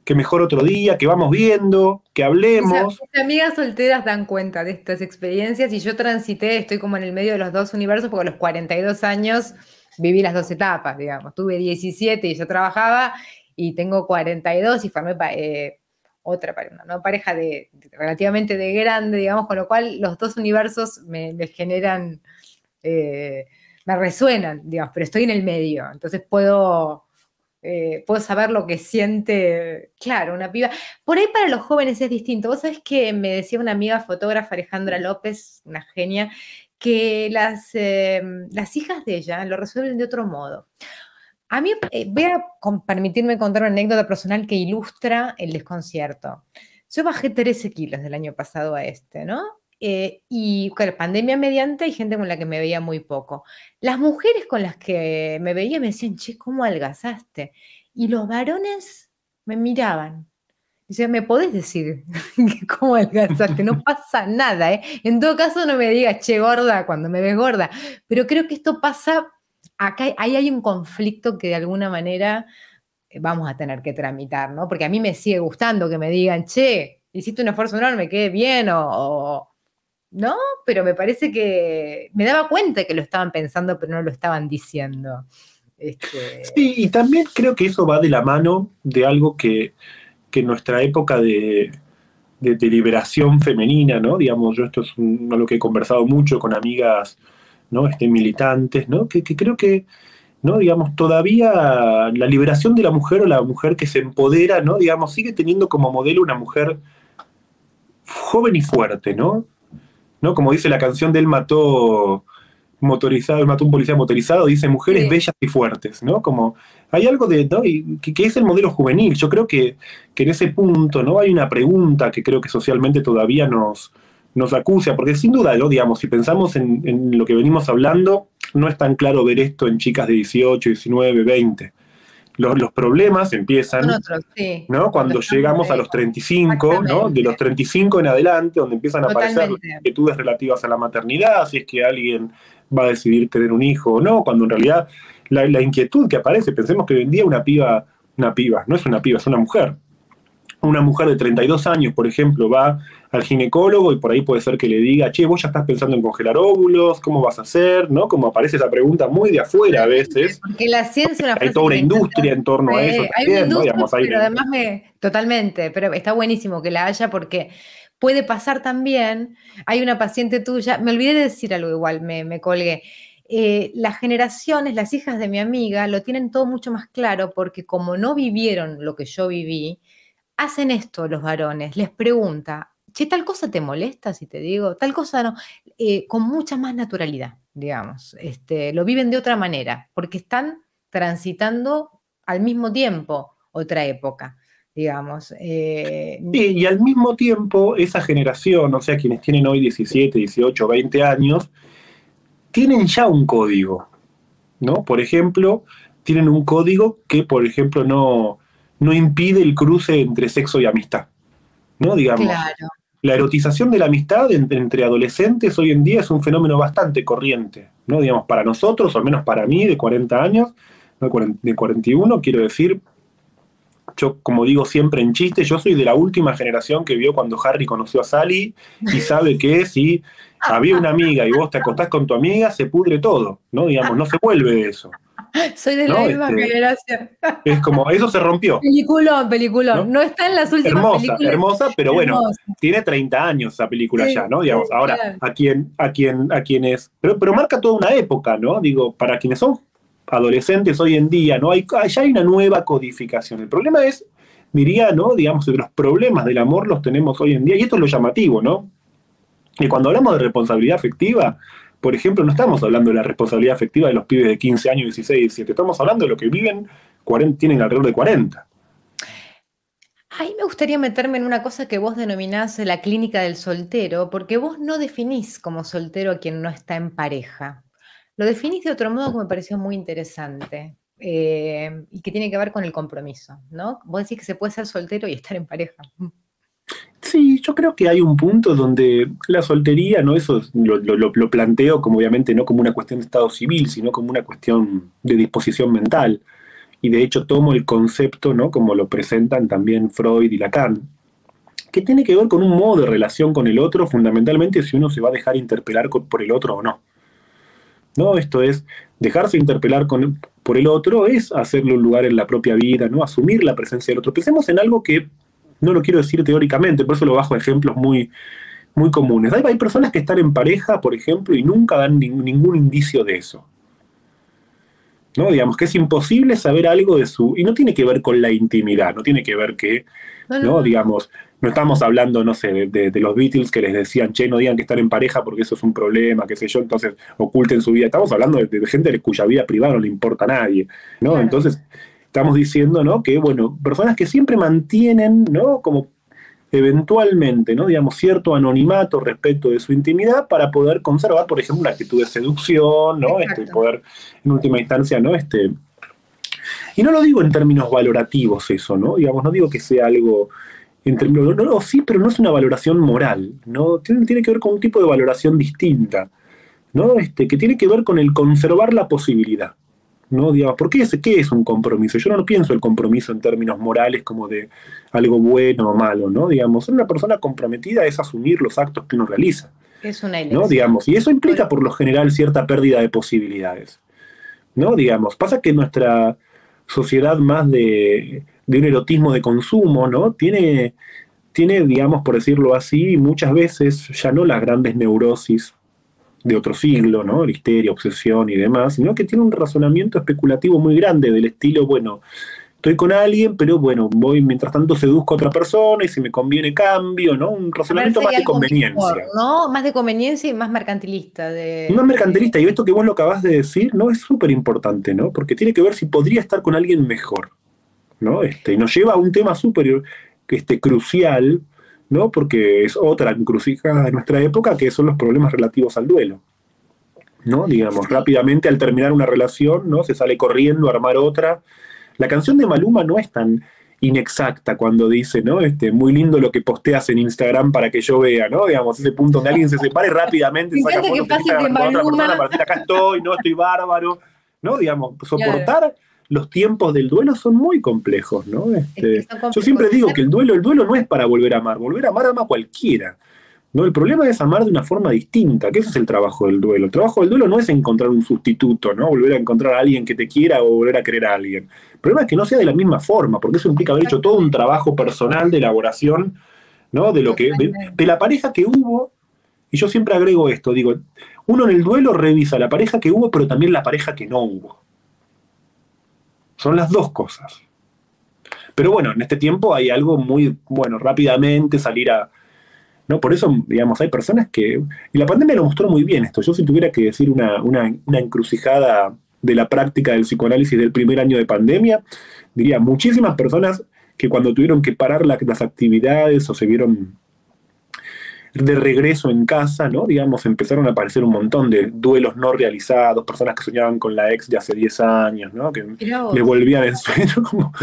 que mejor otro día, que vamos viendo, que hablemos. mis amigas solteras dan cuenta de estas experiencias y yo transité, estoy como en el medio de los dos universos porque a los 42 años viví las dos etapas, digamos. Tuve 17 y yo trabajaba y tengo 42 y formé eh, otra pareja, una pareja de, relativamente de grande, digamos, con lo cual los dos universos me, generan, eh, me resuenan, digamos, pero estoy en el medio, entonces puedo, eh, puedo saber lo que siente, claro, una piba. Por ahí para los jóvenes es distinto. Vos sabés que me decía una amiga fotógrafa, Alejandra López, una genia, que las, em, las hijas de ella lo resuelven de otro modo. A mí, eh, voy a permitirme contar una anécdota personal que ilustra el desconcierto. Yo bajé 13 kilos del año pasado a este, ¿no? Eh, y con la pandemia mediante hay gente con la que me veía muy poco. Las mujeres con las que me veía me decían, che, ¿cómo algazaste? Y los varones me miraban. Dicen, ¿me podés decir cómo algazaste? No pasa nada, ¿eh? En todo caso, no me digas, che, gorda, cuando me ves gorda. Pero creo que esto pasa acá ahí hay un conflicto que de alguna manera eh, vamos a tener que tramitar, ¿no? Porque a mí me sigue gustando que me digan, che, hiciste un esfuerzo enorme, quedé bien, o, ¿no? Pero me parece que me daba cuenta que lo estaban pensando, pero no lo estaban diciendo. Este... Sí, y también creo que eso va de la mano de algo que, en nuestra época de, de, liberación femenina, ¿no? Digamos, yo esto es algo que he conversado mucho con amigas ¿no? Este, militantes, ¿no? Que, creo que, ¿no? digamos, todavía la liberación de la mujer o la mujer que se empodera, ¿no? digamos, sigue teniendo como modelo una mujer joven y fuerte, ¿no? ¿No? Como dice la canción de él mató motorizado, mató un policía motorizado, dice mujeres bellas y fuertes, ¿no? Como hay algo de, ¿no? que, que, es el modelo juvenil. Yo creo que, que, en ese punto, ¿no? Hay una pregunta que creo que socialmente todavía nos, nos acucia, porque sin duda, ¿no? digamos, si pensamos en, lo que venimos hablando, no es tan claro ver esto en chicas de 18, 19, 20. Los, problemas empiezan, ¿no? Cuando, llegamos a los 35, ¿no? De los 35 en adelante, donde empiezan a aparecer inquietudes relativas a la maternidad, si es que alguien va a decidir tener un hijo o no, cuando en realidad la, la inquietud que aparece, pensemos que hoy en día una piba, una piba, no es una piba, es una mujer, una mujer de 32 años, por ejemplo, va al ginecólogo y por ahí puede ser que le diga, che, vos ya estás pensando en congelar óvulos, ¿cómo vas a hacer? ¿No? Como aparece esa pregunta muy de afuera a veces. Porque la ciencia... Hay toda una industria en torno a eso. Hay una industria, pero además me... Totalmente, pero está buenísimo que la haya porque puede pasar también, hay una paciente tuya, me olvidé de decir algo igual, me, me colgué. Eh, las generaciones, las hijas de mi amiga, lo tienen todo mucho más claro porque como no vivieron lo que yo viví, hacen esto los varones, les pregunta, che, tal cosa te molesta si te digo, tal cosa no, eh, con mucha más naturalidad, digamos, este, lo viven de otra manera, porque están transitando al mismo tiempo otra época, digamos. Eh, y al mismo tiempo esa generación, o sea, quienes tienen hoy 17, 18, 20 años, tienen ya un código, ¿no? Por ejemplo, tienen un código que, por ejemplo, no, no impide el cruce entre sexo y amistad. ¿No? Digamos. La erotización de la amistad entre, adolescentes hoy en día es un fenómeno bastante corriente, ¿no? Digamos, para nosotros, o al menos para mí, de 40 años, de 41, quiero decir, yo como digo siempre en chiste, yo soy de la última generación que vio cuando Harry conoció a Sally y sabe que si había una amiga y vos te acostás con tu amiga, se pudre todo, ¿no? Digamos, no se vuelve de eso. Soy de la misma este, generación. Es como, eso se rompió. Peliculón, peliculón. No, está en las últimas hermosa, Hermosa, pero bueno, tiene 30 años esa película ya, ¿no? Digamos, ahora, a quien, a quien, a quienes. Pero, pero marca toda una época, ¿no? Digo, para quienes son adolescentes hoy en día, ¿no? Hay, ya hay una nueva codificación. El problema es, diría, ¿no? Digamos, los problemas del amor los tenemos hoy en día, y esto es lo llamativo, ¿no? Y cuando hablamos de responsabilidad afectiva, por ejemplo, no estamos hablando de la responsabilidad afectiva de los pibes de 15 años, 16, 17, estamos hablando de lo que viven, tienen alrededor de 40. Ahí me gustaría meterme en una cosa que vos denominás la clínica del soltero, porque vos no definís como soltero a quien no está en pareja. Lo definís de otro modo que me pareció muy interesante eh, y que tiene que ver con el compromiso, ¿no? Vos decís que se puede ser soltero y estar en pareja. Sí, yo creo que hay un punto donde la soltería, ¿no? Eso lo, planteo como obviamente no como una cuestión de estado civil, sino como una cuestión de disposición mental. Y de hecho tomo el concepto, ¿no? Como lo presentan también Freud y Lacan, que tiene que ver con un modo de relación con el otro, fundamentalmente si uno se va a dejar interpelar por el otro o no. ¿No? Esto es, dejarse interpelar por el otro es hacerle un lugar en la propia vida, ¿no? Asumir la presencia del otro. Pensemos en algo que no lo quiero decir teóricamente, por eso lo bajo ejemplos muy, muy comunes. Hay, hay, personas que están en pareja, por ejemplo, y nunca dan ningún indicio de eso. ¿No? Digamos que es imposible saber algo de su. Y no tiene que ver con la intimidad, no tiene que ver que, ¿no? Digamos, no estamos hablando, no sé, de, los Beatles que les decían, che, no digan que están en pareja porque eso es un problema, qué sé yo, entonces oculten su vida. Estamos hablando de, gente cuya vida privada no le importa a nadie, ¿no? Entonces, estamos diciendo, ¿no? Que, bueno, personas que siempre mantienen, ¿no? Como eventualmente, ¿no? Digamos, cierto anonimato respecto de su intimidad para poder conservar, por ejemplo, una actitud de seducción, ¿no? Este, poder, en última instancia, ¿no? Este, y no lo digo en términos valorativos eso, ¿no? Digamos, no digo que sea algo... En términos, no, no, sí, pero no es una valoración moral, ¿no? Tiene, tiene que ver con un tipo de valoración distinta, ¿no? Este, que tiene que ver con el conservar la posibilidad. ¿No? Digamos, ¿por qué es, qué es un compromiso? Yo no pienso el compromiso en términos morales como de algo bueno o malo, ¿no? Digamos, una persona comprometida es asumir los actos que uno realiza. Es una ¿no? Digamos, y eso implica por lo general cierta pérdida de posibilidades, ¿no? Digamos, pasa que nuestra sociedad más de, de un erotismo de consumo, ¿no? Tiene, tiene, digamos, por decirlo así, muchas veces ya no las grandes neurosis de otro siglo, ¿no? La histeria, obsesión y demás, sino que tiene un razonamiento especulativo muy grande del estilo, bueno, estoy con alguien, pero bueno, voy mientras tanto seduzco a otra persona y si me conviene cambio, ¿no? Un razonamiento más de conveniencia. ¿no? Más de conveniencia y más mercantilista. De, más mercantilista, y esto que vos lo acabás de decir, ¿no? Es súper importante, ¿no? Porque tiene que ver si podría estar con alguien mejor, ¿no? Este, y nos lleva a un tema súper este, crucial, ¿no? Porque es otra encrucijada de nuestra época, que son los problemas relativos al duelo. ¿no? Digamos, rápidamente al terminar una relación, ¿no? Se sale corriendo a armar otra. La canción de Maluma no es tan inexacta cuando dice, ¿no? Este, muy lindo lo que posteas en Instagram para que yo vea, ¿no? Digamos, ese punto donde alguien se separe rápidamente saca fotos de otra persona para decir, acá estoy, no estoy bárbaro, ¿no? Digamos, soportar los tiempos del duelo son muy complejos, ¿no? Este, yo siempre digo que el duelo, el duelo no es para volver a amar, volver a amar ama a cualquiera. ¿no? El problema es amar de una forma distinta, que ese es el trabajo del duelo. El trabajo del duelo no es encontrar un sustituto, ¿no? Volver a encontrar a alguien que te quiera o volver a querer a alguien. El problema es que no sea de la misma forma, porque eso implica haber hecho todo un trabajo personal de elaboración, ¿no? De lo que, de la pareja que hubo, y yo siempre agrego esto, digo, uno en el duelo revisa la pareja que hubo, pero también la pareja que no hubo. Son las dos cosas. Pero bueno, en este tiempo hay algo muy, bueno, rápidamente salir a... ¿no? Por eso, digamos, hay personas que... Y la pandemia lo mostró muy bien esto. Yo si tuviera que decir una, una, una encrucijada de la práctica del psicoanálisis del primer año de pandemia, diría muchísimas personas que cuando tuvieron que parar las actividades o se vieron de regreso en casa, ¿no? Digamos, empezaron a aparecer un montón de duelos no realizados, personas que soñaban con la ex de hace 10 años, ¿no? Que le volvían en sueño, como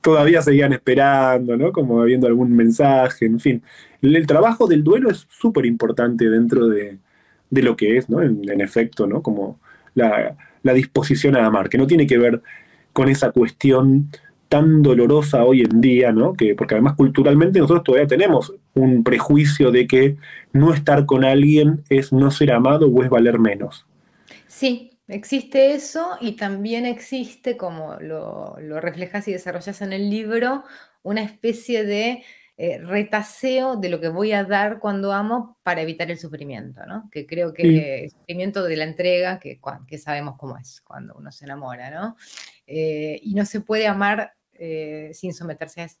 todavía seguían esperando, ¿no? Como viendo algún mensaje, en fin. El, trabajo del duelo es súper importante dentro de, lo que es, ¿no? En, efecto, ¿no? Como la, la disposición a amar, que no tiene que ver con esa cuestión tan dolorosa hoy en día, ¿no? Que, porque además culturalmente nosotros todavía tenemos un prejuicio de que no estar con alguien es no ser amado o es valer menos. Sí, existe eso y también existe, como lo, reflejas y desarrollas en el libro, una especie de eh, retaseo de lo que voy a dar cuando amo para evitar el sufrimiento, ¿no? Que creo que el sufrimiento de la entrega, que, que, sabemos cómo es cuando uno se enamora, ¿no? Eh, y no se puede amar eh, sin someterse a eso.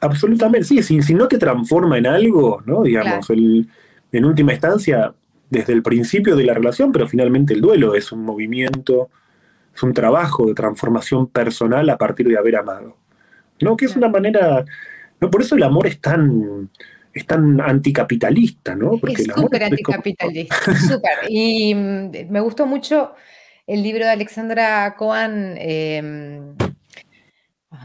Absolutamente, sí, si, no te transforma en algo, ¿no? Digamos, en última instancia, desde el principio de la relación, pero finalmente el duelo es un movimiento, es un trabajo de transformación personal a partir de haber amado. ¿No? Que es una manera. ¿no? Por eso el amor es tan, es tan anticapitalista, ¿no? Porque es súper anticapitalista, súper. Y mm, me gustó mucho el libro de Alexandra Cohen, em,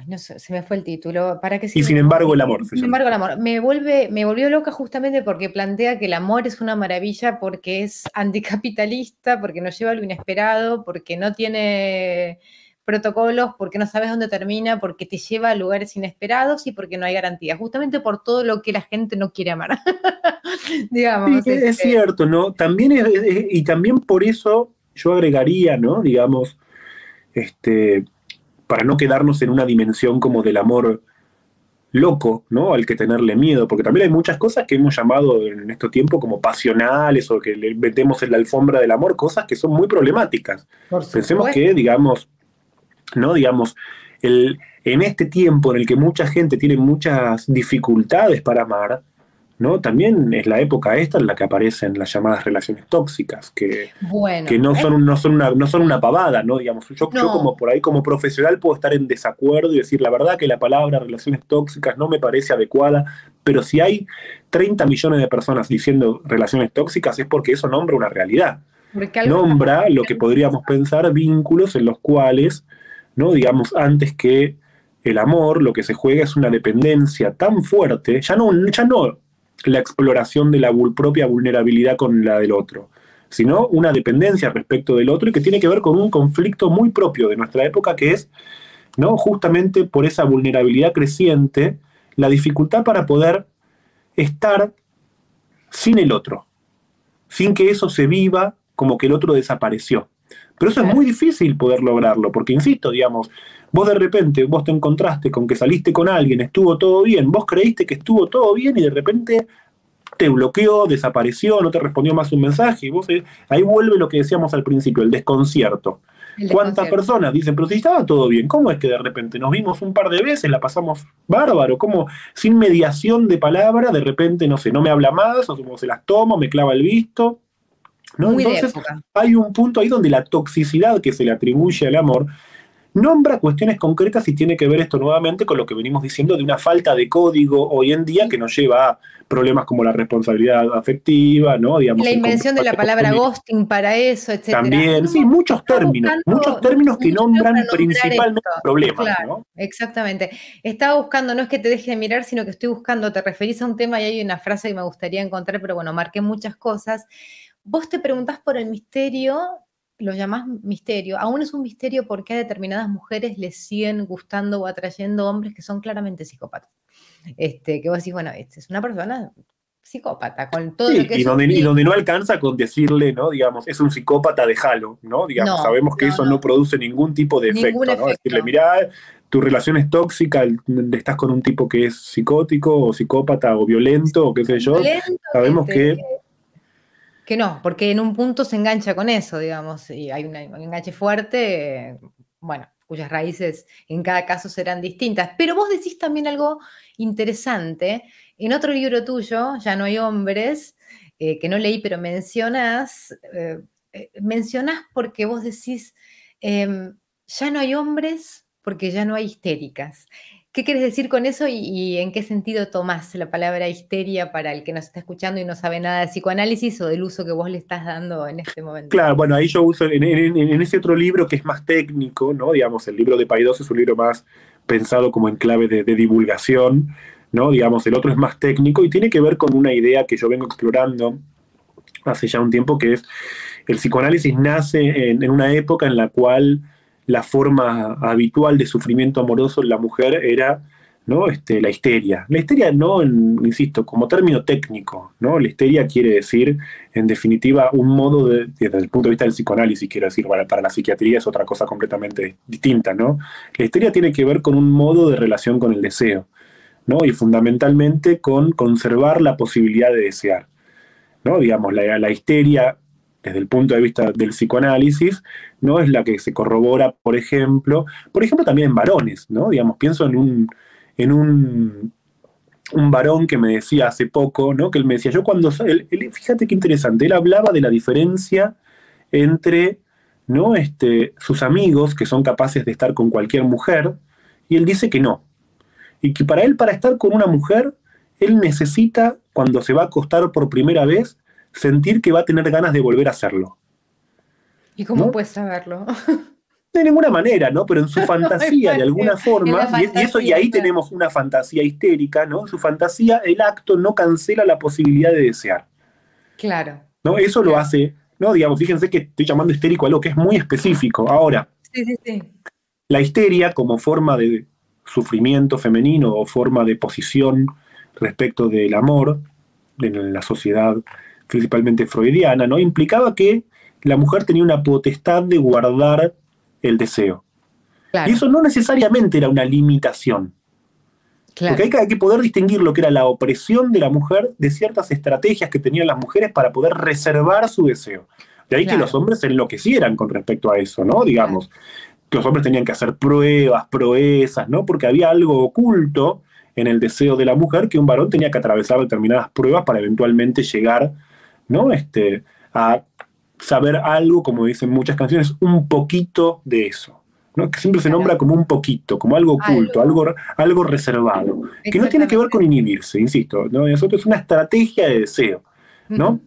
no sé, se me fue el título. ¿Para y sin embargo el amor. Sin embargo el amor. Me, vuelve, me volvió loca justamente porque plantea que el amor es una maravilla porque es anticapitalista, porque nos lleva a lo inesperado, porque no tiene protocolos, porque no sabes dónde termina, porque te lleva a lugares inesperados y porque no hay garantía, justamente por todo lo que la gente no quiere amar. Digamos. es este cierto, ¿no? También y también por eso yo agregaría, ¿no? Digamos, este, para no quedarnos en una dimensión como del amor loco, ¿no? Al que tenerle miedo, porque también hay muchas cosas que hemos llamado en este tiempo como pasionales o que le metemos en la alfombra del amor, cosas que son muy problemáticas. Pensemos que, digamos, ¿no? Digamos, el, en este tiempo en el que mucha gente tiene muchas dificultades para amar, ¿no? También es la época esta en la que aparecen las llamadas relaciones tóxicas, que, que no, son, no, son una, no son una pavada, ¿no? Digamos, yo, yo, como por ahí como profesional puedo estar en desacuerdo y decir la verdad que la palabra relaciones tóxicas no me parece adecuada, pero si hay 30 millones de personas diciendo relaciones tóxicas es porque eso nombra una realidad. Nombra lo que podríamos pensar vínculos en los cuales, ¿no? Digamos, antes que el amor, lo que se juega es una dependencia tan fuerte, ya no, ya no la exploración de la propia vulnerabilidad con la del otro, sino una dependencia respecto del otro y que tiene que ver con un conflicto muy propio de nuestra época que es, ¿no? justamente por esa vulnerabilidad creciente, la dificultad para poder estar sin el otro, sin que eso se viva como que el otro desapareció. Pero eso es muy difícil poder lograrlo, porque insisto, digamos, Vos de repente, vos te encontraste con que saliste con alguien, estuvo todo bien, vos creíste que estuvo todo bien y de repente te bloqueó, desapareció, no te respondió más un mensaje. Y vos, eh, ahí vuelve lo que decíamos al principio, el desconcierto. ¿Cuántas personas dicen, pero si estaba todo bien, cómo es que de repente nos vimos un par de veces, la pasamos bárbaro? ¿Cómo sin mediación de palabra, de repente, no sé, no me habla más, o se las tomo, me clava el visto? ¿No? Entonces, hay un punto ahí donde la toxicidad que se le atribuye al amor nombra cuestiones concretas y tiene que ver esto nuevamente con lo que venimos diciendo de una falta de código hoy en día que nos lleva a problemas como la responsabilidad afectiva, ¿no? Digamos, la invención de la palabra ghosting para eso, etc. También, sí, muchos términos, muchos términos que nombran principalmente problemas, ¿no? Exactamente. Estaba buscando, no es que te deje de mirar, sino que estoy buscando, te referís a un tema y hay una frase que me gustaría encontrar, pero bueno, marqué muchas cosas. Vos te preguntás por el misterio lo llamás misterio, aún es un misterio por qué a determinadas mujeres les siguen gustando o atrayendo hombres que son claramente psicópatas. Este, que vos decís, bueno, este es una persona psicópata, con todo lo que y, donde, y donde no alcanza con decirle, ¿no? Digamos, es un psicópata, déjalo, ¿no? Digamos, sabemos que eso no. produce ningún tipo de efecto, ¿no? Decirle, mirá, tu relación es tóxica, estás con un tipo que es psicótico o psicópata o violento o qué sé yo. sabemos este, que que no, porque en un punto se engancha con eso, digamos, y hay un enganche fuerte, bueno, cuyas raíces en cada caso serán distintas. Pero vos decís también algo interesante. En otro libro tuyo, Ya no hay hombres, eh, que no leí, pero mencionás, eh, eh, mencionás porque vos decís, em, ya no hay hombres porque ya no hay histéricas. ¿Qué quieres decir con eso y, en qué sentido tomás la palabra histeria para el que nos está escuchando y no sabe nada de psicoanálisis o del uso que vos le estás dando en este momento? Claro, bueno, ahí yo uso en, ese otro libro que es más técnico, ¿no? Digamos, el libro de Paidós es un libro más pensado como en clave de, divulgación, ¿no? Digamos, el otro es más técnico y tiene que ver con una idea que yo vengo explorando hace ya un tiempo, que es el psicoanálisis nace en una época en la cual la forma habitual de sufrimiento amoroso en la mujer era ¿no? Este, la histeria. La histeria no, insisto, como término técnico, ¿no? La histeria quiere decir, en definitiva, un modo de, desde el punto de vista del psicoanálisis, quiero decir, para, para la psiquiatría es otra cosa completamente distinta, ¿no? La histeria tiene que ver con un modo de relación con el deseo, ¿no? Y fundamentalmente con conservar la posibilidad de desear, ¿no? Digamos, la, la histeria desde el punto de vista del psicoanálisis, no es la que se corrobora, por ejemplo, por ejemplo también en varones, ¿no? Digamos, pienso en un, en un, un varón que me decía hace poco, ¿no? Que él me decía, yo cuando, fíjate qué interesante, él hablaba de la diferencia entre, ¿no? Este, sus amigos que son capaces de estar con cualquier mujer, y él dice que no. Y que para él, para estar con una mujer, él necesita, cuando se va a acostar por primera vez, sentir que va a tener ganas de volver a hacerlo. ¿Y cómo puedes saberlo? De ninguna manera, ¿no? Pero en su fantasía, de alguna forma, y, eso, y ahí tenemos una fantasía histérica, ¿no? En su fantasía, el acto no cancela la posibilidad de desear. Claro. ¿No? Eso lo hace, ¿no? Digamos, fíjense que estoy llamando histérico a algo que es muy específico. Ahora, sí, sí, sí. la histeria como forma de sufrimiento femenino o forma de posición respecto del amor en la sociedad principalmente freudiana, ¿no? Implicaba que la mujer tenía una potestad de guardar el deseo. Y eso no necesariamente era una limitación. Porque hay que, hay que poder distinguir lo que era la opresión de la mujer de ciertas estrategias que tenían las mujeres para poder reservar su deseo. De ahí que los hombres se enloquecieran con respecto a eso, ¿no? Digamos, que los hombres tenían que hacer pruebas, proezas, ¿no? Porque había algo oculto en el deseo de la mujer que un varón tenía que atravesar determinadas pruebas para eventualmente llegar, ¿no? Este, a saber algo, como dicen muchas canciones, un poquito de eso. ¿no? que siempre se nombra como un poquito, como algo oculto, algo, algo, reservado, que no tiene que ver con inhibirse, insisto, ¿no? Eso es una estrategia de deseo, ¿no?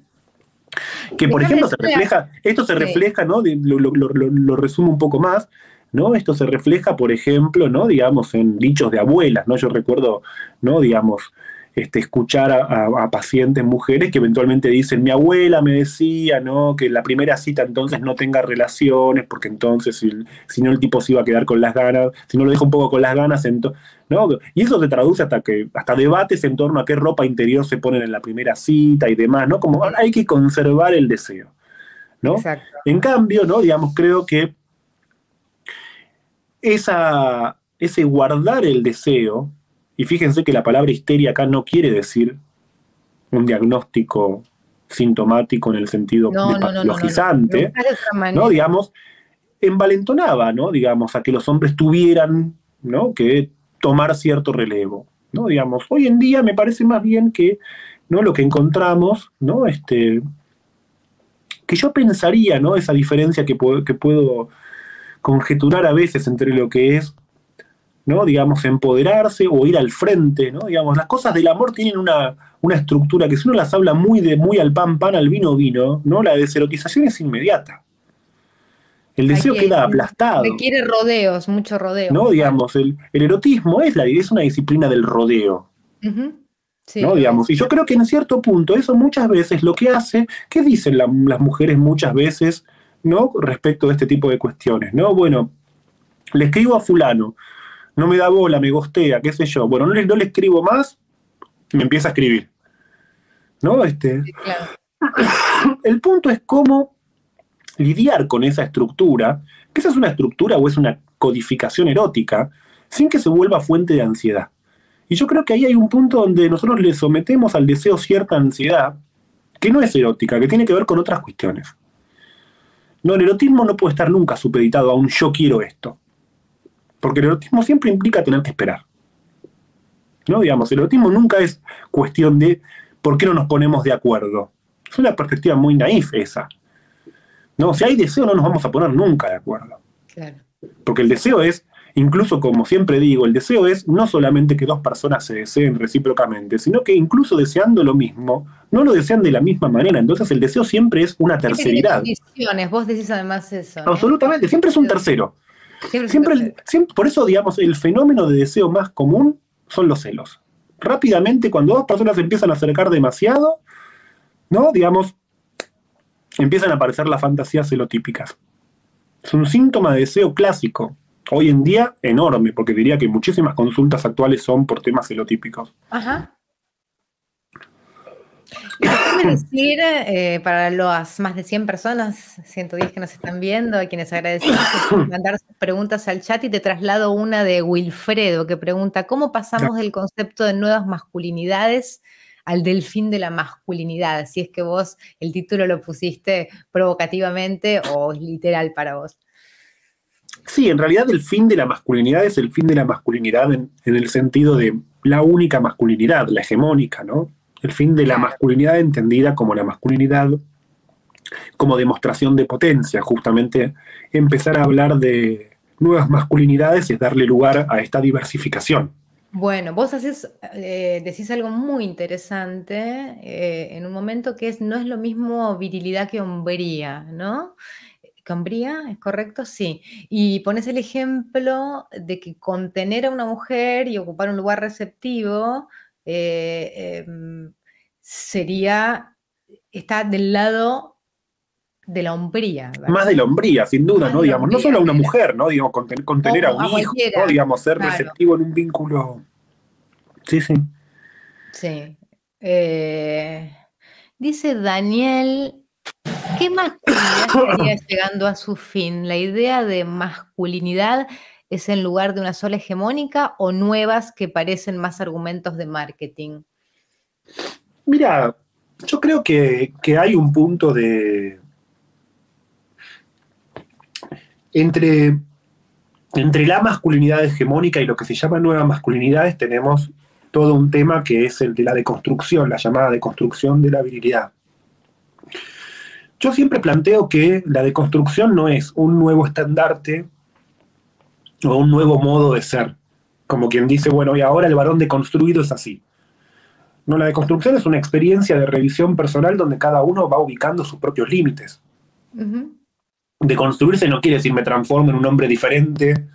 Que por ejemplo se refleja, esto se refleja, ¿no? Lo, lo, resumo un poco más, ¿no? Esto se refleja, por ejemplo, ¿no? Digamos, en dichos de abuelas, ¿no? Yo recuerdo, ¿no? Digamos, este, escuchar a, pacientes mujeres que eventualmente dicen, mi abuela me decía, ¿no? Que la primera cita entonces no tenga relaciones, porque entonces si, no el tipo se iba a quedar con las ganas, si no lo deja un poco con las ganas, ¿no? Y eso se traduce hasta que, hasta debates en torno a qué ropa interior se ponen en la primera cita y demás, ¿no? Como hay que conservar el deseo, ¿no? En cambio, ¿no? Digamos, creo que esa, ese guardar el deseo, y fíjense que la palabra histeria acá no quiere decir un diagnóstico sintomático en el sentido de patologizante, no, Digamos, envalentonaba, ¿no? Digamos, a que los hombres tuvieran, ¿no? Que tomar cierto relevo, ¿no? Digamos, hoy en día me parece más bien que, ¿no? Lo que encontramos, ¿no? Este, que yo pensaría, ¿no? Esa diferencia que que puedo conjeturar a veces entre lo que es ¿no? Digamos, empoderarse o ir al frente, ¿no? Digamos, las cosas del amor tienen una, estructura que si uno las habla muy de muy al pan pan, al vino vino, ¿no? La deserotización es inmediata. El deseo queda aplastado. Requiere rodeos, mucho rodeo. ¿No? Digamos, el, erotismo es, la, es una disciplina del rodeo. ¿no? Digamos, y yo creo que en cierto punto eso muchas veces lo que hace, ¿qué dicen las mujeres muchas veces, ¿no? Respecto de este tipo de cuestiones, ¿no? Bueno, le escribo a fulano, no me da bola, me gostea, qué sé yo. Bueno, no le, no le escribo más, me empieza a escribir. ¿No? Este, El punto es cómo lidiar con esa estructura, que esa es una estructura o es una codificación erótica, sin que se vuelva fuente de ansiedad. Y yo creo que ahí hay un punto donde nosotros le sometemos al deseo cierta ansiedad, que no es erótica, que tiene que ver con otras cuestiones. No, el erotismo no puede estar nunca supeditado a un yo quiero esto. Porque el erotismo siempre implica tener que esperar. ¿No? Digamos, el erotismo nunca es cuestión de por qué no nos ponemos de acuerdo. Es una perspectiva muy naif esa. No, si hay deseo no nos vamos a poner nunca de acuerdo. Claro. Porque el deseo es, incluso como siempre digo, el deseo es no solamente que dos personas se deseen recíprocamente, sino que incluso deseando lo mismo, no lo desean de la misma manera. Entonces el deseo siempre es una terceridad. Vos decís además eso. Absolutamente, siempre es un tercero. Siempre, por eso, digamos, el fenómeno de deseo más común son los celos. Rápidamente, cuando dos personas se empiezan a acercar demasiado, ¿no? Digamos, empiezan a aparecer las fantasías celotípicas. Es un síntoma de deseo clásico. Hoy en día, enorme, porque diría que muchísimas consultas actuales son por temas celotípicos. Ajá. Déjame decir, eh, para las más de 100 personas, 110 que nos están viendo, a quienes agradecemos, mandar preguntas al chat y te traslado una de Wilfredo que pregunta, ¿cómo pasamos del concepto de nuevas masculinidades al del fin de la masculinidad? Si es que vos el título lo pusiste provocativamente o es literal para vos. Sí, en realidad el fin de la masculinidad es el fin de la masculinidad en el sentido de la única masculinidad, la hegemónica, ¿no? El fin de la masculinidad entendida como la masculinidad como demostración de potencia, justamente empezar a hablar de nuevas masculinidades es darle lugar a esta diversificación. Bueno, vos haces, eh, decís algo muy interesante eh, en un momento que es, no es lo mismo virilidad que hombría, ¿no? ¿Hombría? ¿Es correcto? Sí. Y pones el ejemplo de que contener a una mujer y ocupar un lugar receptivo eh, em, sería, está del lado de la hombría. Más de la hombría, sin duda, ¿no? Digamos, no solo a una mujer, ¿no? Digamos, contener, a un hijo, ¿no? Digamos, ser receptivo en un vínculo. Sí, sí. Sí. Eh, dice Daniel, ¿qué masculinidad estaría llegando a su fin? La idea de masculinidad es en lugar de una sola hegemónica o nuevas que parecen más argumentos de marketing? Mira, yo creo que, hay un punto de... Entre, entre la masculinidad hegemónica y lo que se llama nuevas masculinidades tenemos todo un tema que es el de la deconstrucción, la llamada deconstrucción de la virilidad. Yo siempre planteo que la deconstrucción no es un nuevo estandarte o un nuevo modo de ser, como quien dice, bueno, y ahora el varón deconstruido es así. No, la deconstrucción es una experiencia de revisión personal donde cada uno va ubicando sus propios límites. Deconstruirse no quiere decir me transformo en un hombre diferente,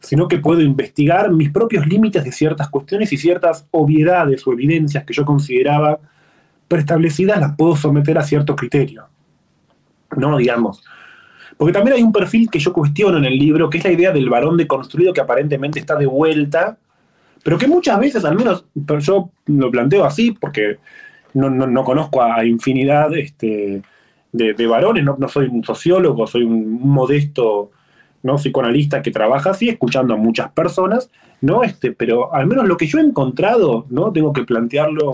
sino que puedo investigar mis propios límites de ciertas cuestiones y ciertas obviedades o evidencias que yo consideraba preestablecidas las puedo someter a cierto criterio. No, digamos. Porque también hay un perfil que yo cuestiono en el libro, que es la idea del varón deconstruido que aparentemente está de vuelta pero que muchas veces, al menos yo lo planteo así, porque no, conozco a, infinidad este, de, varones, no, soy un sociólogo, soy un modesto ¿no? psicoanalista que trabaja así, escuchando a muchas personas, ¿no? Este, pero al menos lo que yo he encontrado, ¿no? Tengo que plantearlo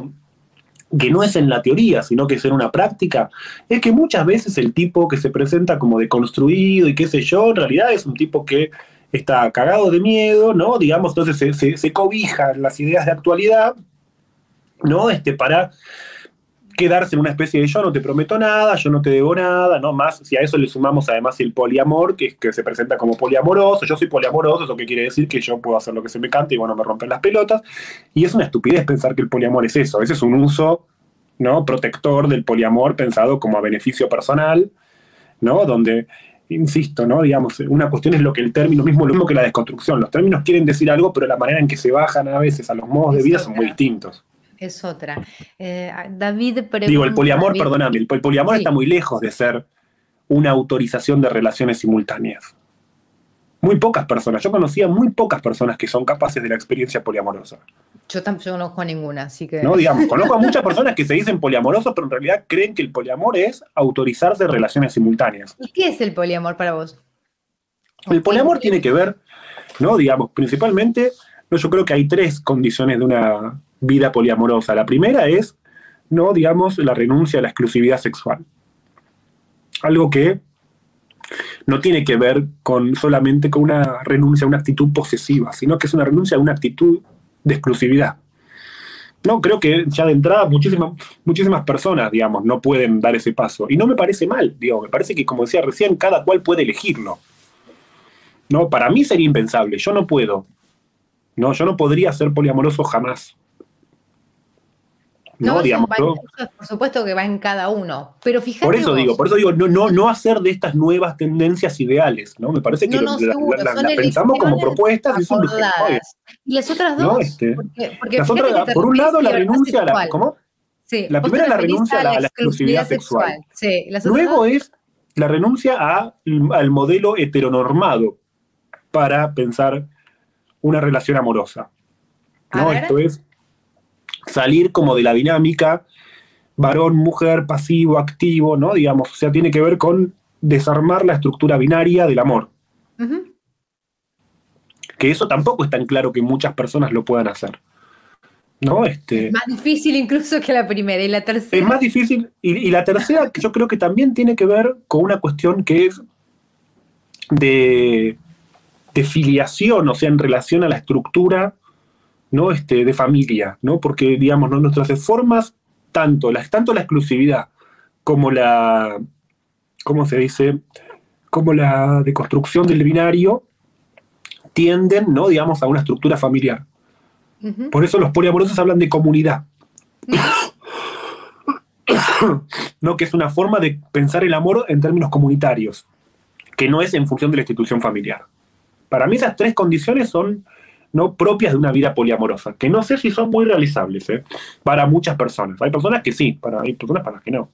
que no es en la teoría, sino que es en una práctica, es que muchas veces el tipo que se presenta como deconstruido y qué sé yo, en realidad es un tipo que está cagado de miedo, ¿no? Digamos, entonces se, cobija las ideas de actualidad, ¿no? Este, para quedarse en una especie de yo no te prometo nada, yo no te debo nada, ¿no? Más, si a eso le sumamos además el poliamor, que, que se presenta como poliamoroso, yo soy poliamoroso, eso que quiere decir que yo puedo hacer lo que se me cante y bueno, me rompen las pelotas, y es una estupidez pensar que el poliamor es eso, ese es un uso, ¿no? Protector del poliamor pensado como a beneficio personal, ¿no? Donde insisto, ¿no? Digamos, una cuestión es lo que el término mismo, lo mismo que la desconstrucción. Los términos quieren decir algo, pero la manera en que se bajan a veces a los modos de vida son muy distintos. Es otra. Eh, David Digo, el poliamor, perdóname, el, poliamor está muy lejos de ser una autorización de relaciones simultáneas. Muy pocas personas, yo conocía muy pocas personas que son capaces de la experiencia poliamorosa. Yo tampoco conozco a ninguna, así que. No, digamos, conozco a muchas personas que se dicen poliamorosos, pero en realidad creen que el poliamor es autorizarse relaciones simultáneas. ¿Y qué es el poliamor para vos? El poliamor tiene que ver, ¿no? Digamos, principalmente, no, yo creo que hay tres condiciones de una vida poliamorosa. La primera es, no, digamos, la renuncia a la exclusividad sexual. Algo que no tiene que ver con solamente con una renuncia a una actitud posesiva, sino que es una renuncia a una actitud de exclusividad. No, creo que ya de entrada muchísimas, muchísimas personas, digamos, no pueden dar ese paso. Y no me parece mal, digo, me parece que, como decía recién, cada cual puede elegirlo. No, para mí sería impensable, yo no puedo. No, yo no podría ser poliamoroso jamás. No, digamos, por supuesto que va en cada uno, pero fíjate. Por eso digo, por eso digo, no, no, no hacer de estas nuevas tendencias ideales, ¿no? Me parece que las pensamos como propuestas y son Y las otras dos, este, por un lado, la renuncia a la. ¿Cómo? Sí, la primera la renuncia a la, exclusividad sexual. Luego es la renuncia a, al modelo heteronormado para pensar una relación amorosa. ¿no? Esto es salir como de la dinámica varón, mujer, pasivo, activo, ¿no? Digamos, o sea, tiene que ver con desarmar la estructura binaria del amor. Que eso tampoco es tan claro que muchas personas lo puedan hacer. ¿No? Este, es más difícil incluso que la primera y la tercera. Es más difícil. Y, y la tercera, que yo creo que también tiene que ver con una cuestión que es de, de filiación, o sea, en relación a la estructura ¿no? Este, de familia, ¿no? Porque, digamos, nuestras formas, tanto la, tanto la exclusividad como la, ¿cómo se dice? Como la deconstrucción del binario tienden, ¿no? Digamos, a una estructura familiar. Por eso los poliamorosos hablan de comunidad. ¿no? Que es una forma de pensar el amor en términos comunitarios, que no es en función de la institución familiar. Para mí esas tres condiciones son no propias de una vida poliamorosa, que no sé si son muy realizables ¿eh? para muchas personas. Hay personas que sí, para, hay personas para las que no.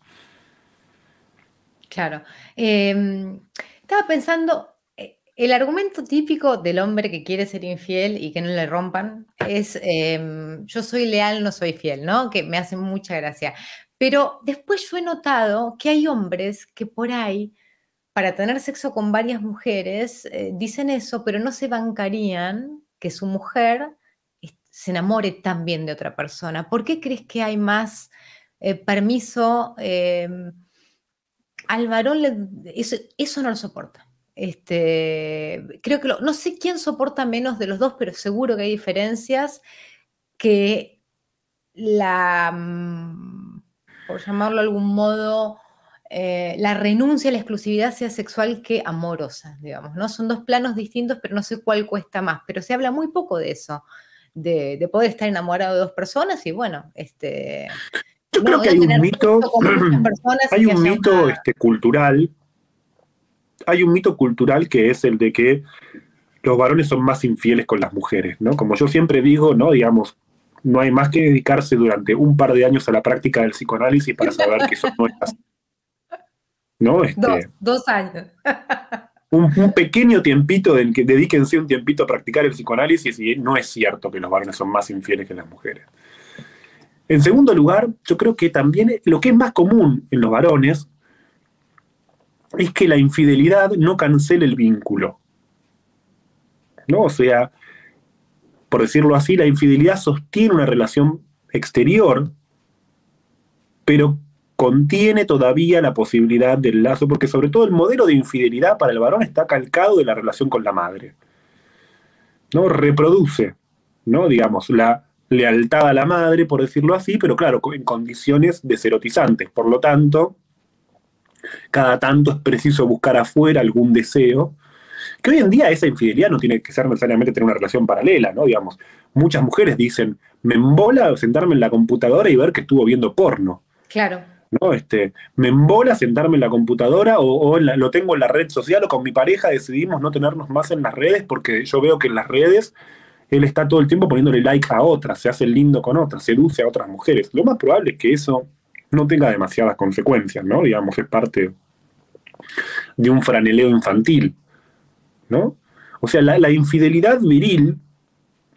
Claro. Em, estaba pensando, eh, el argumento típico del hombre que quiere ser infiel y que no le rompan es em, yo soy leal, no soy fiel, ¿no? Que me hace mucha gracia. Pero después yo he notado que hay hombres que por ahí para tener sexo con varias mujeres, eh, dicen eso, pero no se bancarían que su mujer se enamore también de otra persona. ¿Por qué crees que hay más eh, permiso? Em, al varón eso, no lo soporta. Este, creo que no sé quién soporta menos de los dos, pero seguro que hay diferencias que la, mm, por llamarlo de algún modo, eh, la renuncia a la exclusividad sea sexual que amorosa, digamos, ¿no? Son dos planos distintos, pero no sé cuál cuesta más, pero se habla muy poco de eso, de, poder estar enamorado de dos personas y bueno, este... Yo creo que hay un mito, hay un mito este, cultural, hay un mito cultural que es el de que los varones son más infieles con las mujeres, ¿no? Como yo siempre digo, ¿no? Digamos, no hay más que dedicarse durante un par de años a la práctica del psicoanálisis para saber que eso no es así. ¿No? Este, dos, años. un, pequeño tiempito, en que dedíquense un tiempito a practicar el psicoanálisis y no es cierto que los varones son más infieles que las mujeres. En segundo lugar, yo creo que también lo que es más común en los varones es que la infidelidad no cancele el vínculo. ¿No? O sea, por decirlo así, la infidelidad sostiene una relación exterior, pero contiene todavía la posibilidad del lazo, porque sobre todo el modelo de infidelidad para el varón está calcado de la relación con la madre. ¿No? Reproduce, ¿no? Digamos, la lealtad a la madre, por decirlo así, pero claro, en condiciones deserotizantes. Por lo tanto, cada tanto es preciso buscar afuera algún deseo, que hoy en día esa infidelidad no tiene que ser necesariamente tener una relación paralela, ¿no? Digamos, muchas mujeres dicen, me embola sentarme en la computadora y ver que estuvo viendo porno. Claro. ¿No? Este, me embola sentarme en la computadora o, lo tengo en la red social o con mi pareja decidimos no tenernos más en las redes porque yo veo que en las redes él está todo el tiempo poniéndole like a otras, se hace lindo con otras, seduce a otras mujeres. Lo más probable es que eso no tenga demasiadas consecuencias, ¿no? Digamos, es parte de un franeleo infantil, ¿no? O sea, la infidelidad viril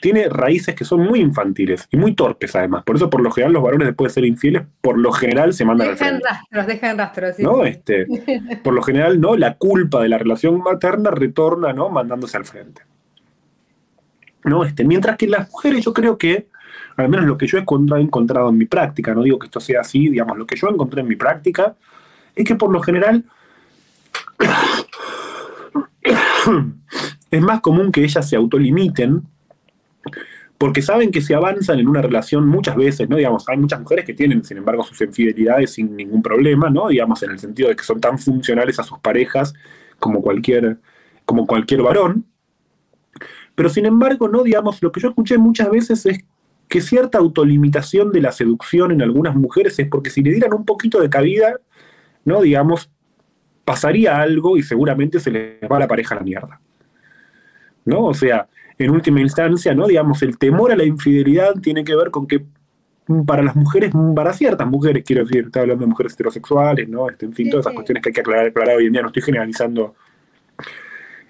tiene raíces que son muy infantiles y muy torpes además. Por eso, por lo general, los varones después de ser infieles, por lo general se mandan dejan al rastros, dejan rastros, sí, ¿no? Este, por lo general, ¿no? La culpa de la relación materna retorna, ¿no? Mandándose al frente. ¿No? Este, mientras que las mujeres, yo creo que, al menos lo que yo he encontrado en mi práctica, no digo que esto sea así, digamos, lo que yo encontré en mi práctica, es que por lo general es más común que ellas se autolimiten porque saben que se avanzan en una relación muchas veces, ¿no? Digamos, hay muchas mujeres que tienen, sin embargo, sus infidelidades sin ningún problema, ¿no? Digamos, en el sentido de que son tan funcionales a sus parejas como cualquier, como cualquier varón. Pero sin embargo, ¿no? Digamos, lo que yo escuché muchas veces es que cierta autolimitación de la seducción en algunas mujeres es porque si le dieran un poquito de cabida, ¿no? Digamos, pasaría algo y seguramente se les va la pareja a la mierda. ¿No? O sea, en última instancia, ¿no? Digamos, el temor a la infidelidad tiene que ver con que para las mujeres, para ciertas mujeres, quiero decir, está hablando de mujeres heterosexuales, ¿no? Este, en fin, todas esas cuestiones que hay que aclarar, hoy en día, no estoy generalizando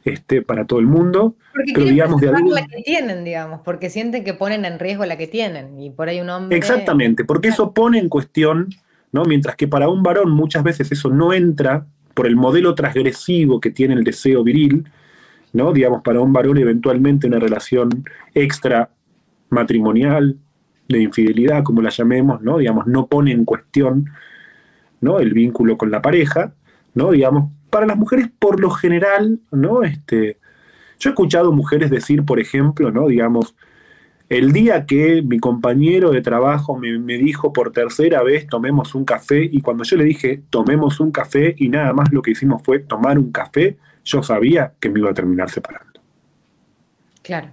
este, para todo el mundo. Porque pero digamos de la que tienen, digamos, porque sienten que ponen en riesgo la que tienen, y por ahí un hombre... Exactamente, porque eso pone en cuestión, ¿no? Mientras que para un varón muchas veces eso no entra por el modelo transgresivo que tiene el deseo viril, ¿no? Digamos, para un varón eventualmente una relación extra matrimonial, de infidelidad, como la llamemos, ¿no? Digamos, no pone en cuestión, ¿no? El vínculo con la pareja, ¿no? Digamos, para las mujeres por lo general, ¿no? Este, yo he escuchado mujeres decir, por ejemplo, ¿no? Digamos, el día que mi compañero de trabajo me, me, dijo por tercera vez tomemos un café y cuando yo le dije tomemos un café y nada más lo que hicimos fue tomar un café, yo sabía que me iba a terminar separando. Claro.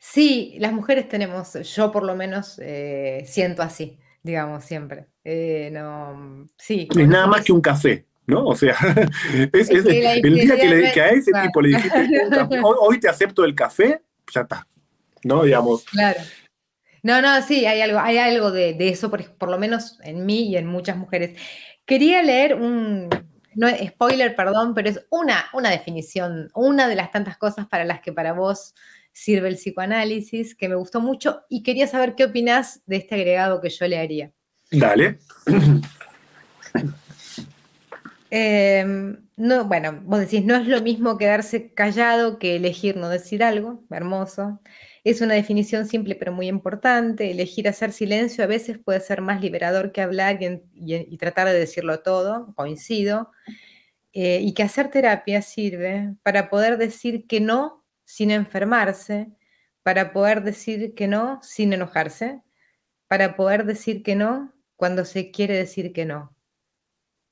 Sí, las mujeres tenemos, yo por lo menos eh, siento así, digamos, siempre. Eh, no, sí, es nada más que un café, ¿no? O sea, es, el día que, a ese tipo le dijiste, hoy, te acepto el café, ya está, ¿no? Digamos. Claro. No, no, sí, hay algo, hay algo de, eso, por, por, lo menos en mí y en muchas mujeres. Quería leer un, no spoiler, perdón, pero es una, una definición, una de las tantas cosas para las que para vos sirve el psicoanálisis, que me gustó mucho y quería saber qué opinás de este agregado que yo le haría. Dale. Em, no, bueno, vos decís, no es lo mismo quedarse callado que elegir no decir algo, hermoso. Es una definición simple pero muy importante. Elegir hacer silencio a veces puede ser más liberador que hablar y, tratar de decirlo todo, coincido. Eh, y que hacer terapia sirve para poder decir que no sin enfermarse, para poder decir que no sin enojarse, para poder decir que no cuando se quiere decir que no.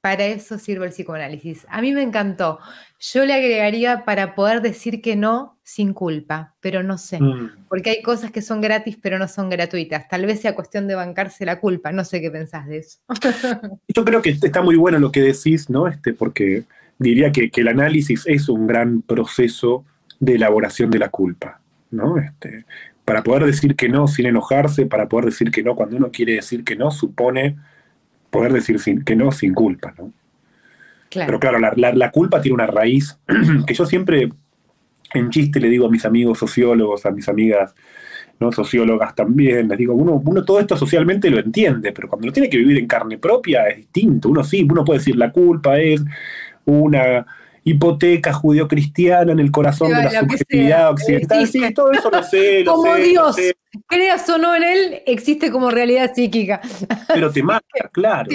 Para eso sirve el psicoanálisis. A mí me encantó. Yo le agregaría para poder decir que no sin culpa, pero no sé, mm. porque hay cosas que son gratis pero no son gratuitas. Tal vez sea cuestión de bancarse la culpa. No sé qué pensás de eso. Yo creo que está muy bueno lo que decís, ¿no? Este, porque diría que, el análisis es un gran proceso de elaboración de la culpa, ¿no? Este, para poder decir que no sin enojarse, para poder decir que no cuando uno quiere decir que no, supone poder decir que no sin culpa, ¿no? Pero claro, la, culpa tiene una raíz que yo siempre en chiste le digo a mis amigos sociólogos, a mis amigas no sociólogas también, les digo, uno, uno todo esto socialmente lo entiende, pero cuando lo tiene que vivir en carne propia es distinto. Uno sí, uno puede decir la culpa es una hipoteca judío-cristiana en el corazón de la subjetividad occidental. Sí, todo eso lo sé. Lo como Dios, creas o no en él, existe como realidad psíquica. Pero te mata, claro.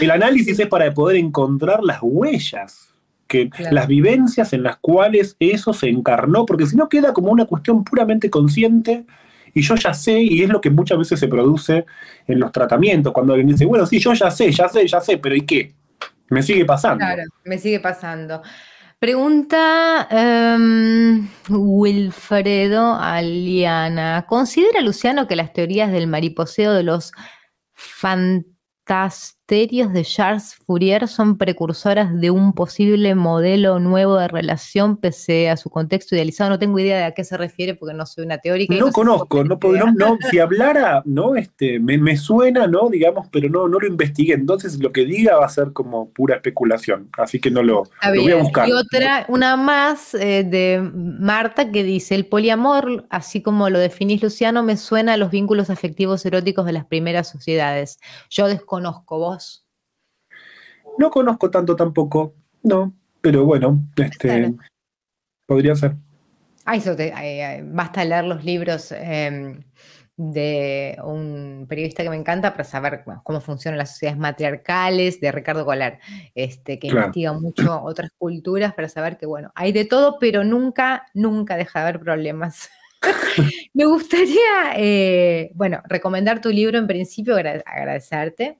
el análisis es para poder encontrar las huellas, que, las vivencias en las cuales eso se encarnó, porque si no queda como una cuestión puramente consciente. Y yo ya sé, y es lo que muchas veces se produce en los tratamientos, cuando alguien dice, bueno, sí, yo ya sé, ya sé, ya sé, pero ¿y qué? Me sigue pasando. Claro, me sigue pasando. Pregunta um, Wilfredo Aliana. ¿Considera Luciano que las teorías del mariposeo de los fantasmas misterios de Charles Fourier son precursoras de un posible modelo nuevo de relación pese a su contexto idealizado. No tengo idea de a qué se refiere porque no soy una teórica. No, conozco, no, no, si hablara, no, este, me, suena, ¿no? Digamos, pero no, no lo investigué. Entonces lo que diga va a ser como pura especulación. Así que no lo, voy a buscar. Y otra, una más eh, de Marta que dice: el poliamor, así como lo definís, Luciano, me suena a los vínculos afectivos eróticos de las primeras sociedades. Yo desconozco vos no conozco tanto tampoco, no, pero bueno, este, podría ser. Ah, eso basta leer los libros em, de un periodista que me encanta para saber cómo funcionan las sociedades matriarcales, de Ricardo Colar, este, que investiga mucho otras culturas para saber que, bueno, hay de todo, pero nunca, nunca deja de haber problemas. me gustaría, eh, bueno, recomendar tu libro en principio, agradecerte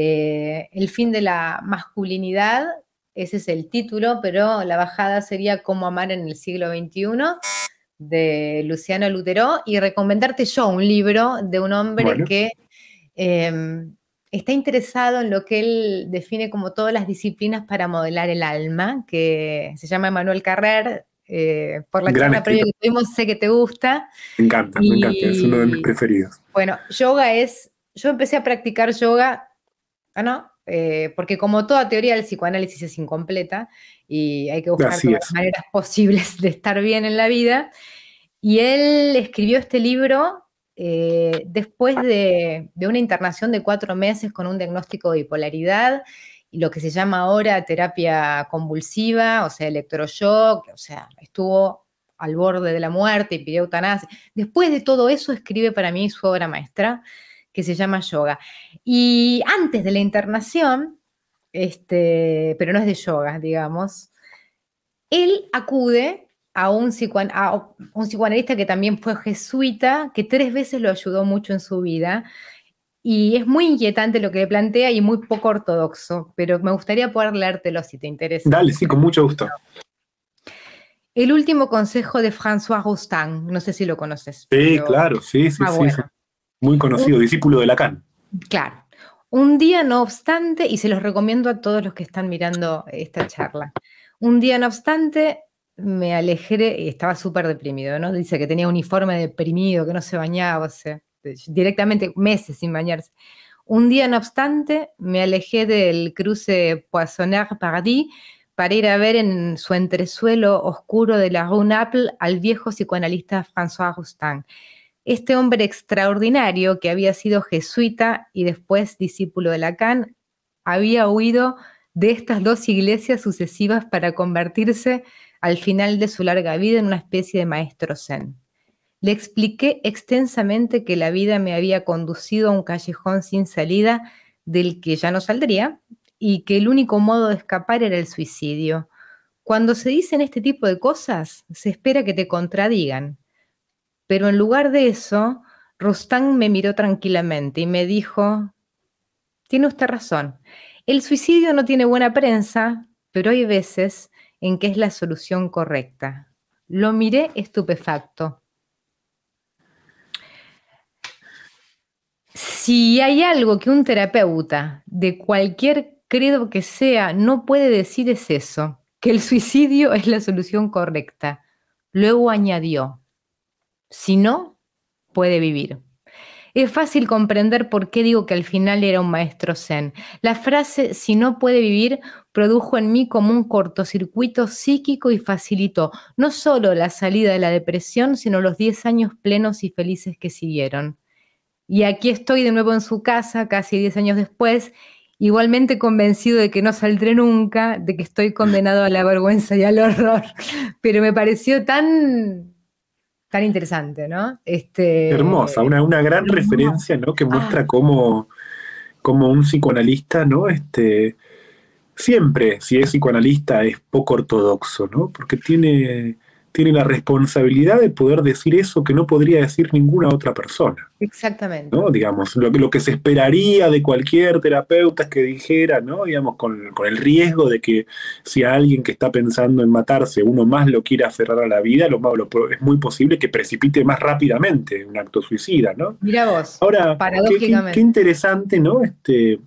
eh, el fin de la masculinidad, ese es el título, pero la bajada sería Cómo amar en el siglo XXI de Luciano Lutero y recomendarte yo un libro de un hombre que em, está interesado en lo que él define como todas las disciplinas para modelar el alma, que se llama Manuel Carrer. Eh, por la charla previa que tuvimos, sé que te gusta. Me encanta, me encanta, es uno de mis preferidos. Bueno, yoga es, yo empecé a practicar yoga ¿no? Eh, porque como toda teoría del psicoanálisis es incompleta y hay que buscar las maneras posibles de estar bien en la vida. Y él escribió este libro eh, después de, una internación de cuatro meses con un diagnóstico de bipolaridad y lo que se llama ahora terapia convulsiva, o sea, electroshock, o sea, estuvo al borde de la muerte y pidió eutanasia. Después de todo eso, escribe para mí su obra maestra, que se llama yoga. Y antes de la internación, este, pero no es de yoga, digamos, él acude a un, a un psicoanalista que también fue jesuita, que tres veces lo ayudó mucho en su vida. Y es muy inquietante lo que plantea y muy poco ortodoxo, pero me gustaría poder leértelo si te interesa. Dale, sí, con mucho gusto. El último consejo de François Roustan, no sé si lo conoces. Sí, claro, sí, sí, ah, sí. Muy conocido, discípulo de Lacan. Claro. Un día, no obstante, y se los recomiendo a todos los que están mirando esta charla, un día, no obstante, me alejé y estaba súper deprimido, ¿no? Dice que tenía uniforme deprimido, que no se bañaba, o sea, directamente meses sin bañarse. Un día, no obstante, me alejé del cruce Poissonner-Paradis para ir a ver en su entresuelo oscuro de la Rue Naples al viejo psicoanalista François Roustan este hombre extraordinario que había sido jesuita y después discípulo de Lacan, había huido de estas dos iglesias sucesivas para convertirse al final de su larga vida en una especie de maestro zen. Le expliqué extensamente que la vida me había conducido a un callejón sin salida del que ya no saldría y que el único modo de escapar era el suicidio. Cuando se dicen este tipo de cosas, se espera que te contradigan. Pero en lugar de eso, Rostán me miró tranquilamente y me dijo, tiene usted razón, el suicidio no tiene buena prensa, pero hay veces en que es la solución correcta. Lo miré estupefacto. Si hay algo que un terapeuta de cualquier credo que sea no puede decir es eso, que el suicidio es la solución correcta. Luego añadió, si no, puede vivir. Es fácil comprender por qué digo que al final era un maestro zen. La frase si no puede vivir produjo en mí como un cortocircuito psíquico y facilitó no solo la salida de la depresión, sino los 10 años plenos y felices que siguieron. Y aquí estoy de nuevo en su casa, casi 10 años después, igualmente convencido de que no saldré nunca, de que estoy condenado a la vergüenza y al horror. Pero me pareció tan tan interesante, ¿no? Este, Hermosa, una, una gran referencia, ¿no? Que muestra ah. cómo, cómo, un psicoanalista, ¿no? Este, siempre, si es psicoanalista, es poco ortodoxo, ¿no? Porque tiene tiene la responsabilidad de poder decir eso que no podría decir ninguna otra persona. Exactamente. ¿no? Digamos, lo, lo que se esperaría de cualquier terapeuta que dijera, ¿no? Digamos, con, el riesgo de que si alguien que está pensando en matarse, uno más lo quiere aferrar a la vida, lo, es muy posible que precipite más rápidamente un acto suicida, ¿no? Mira vos. Ahora, qué, interesante, ¿no? Este,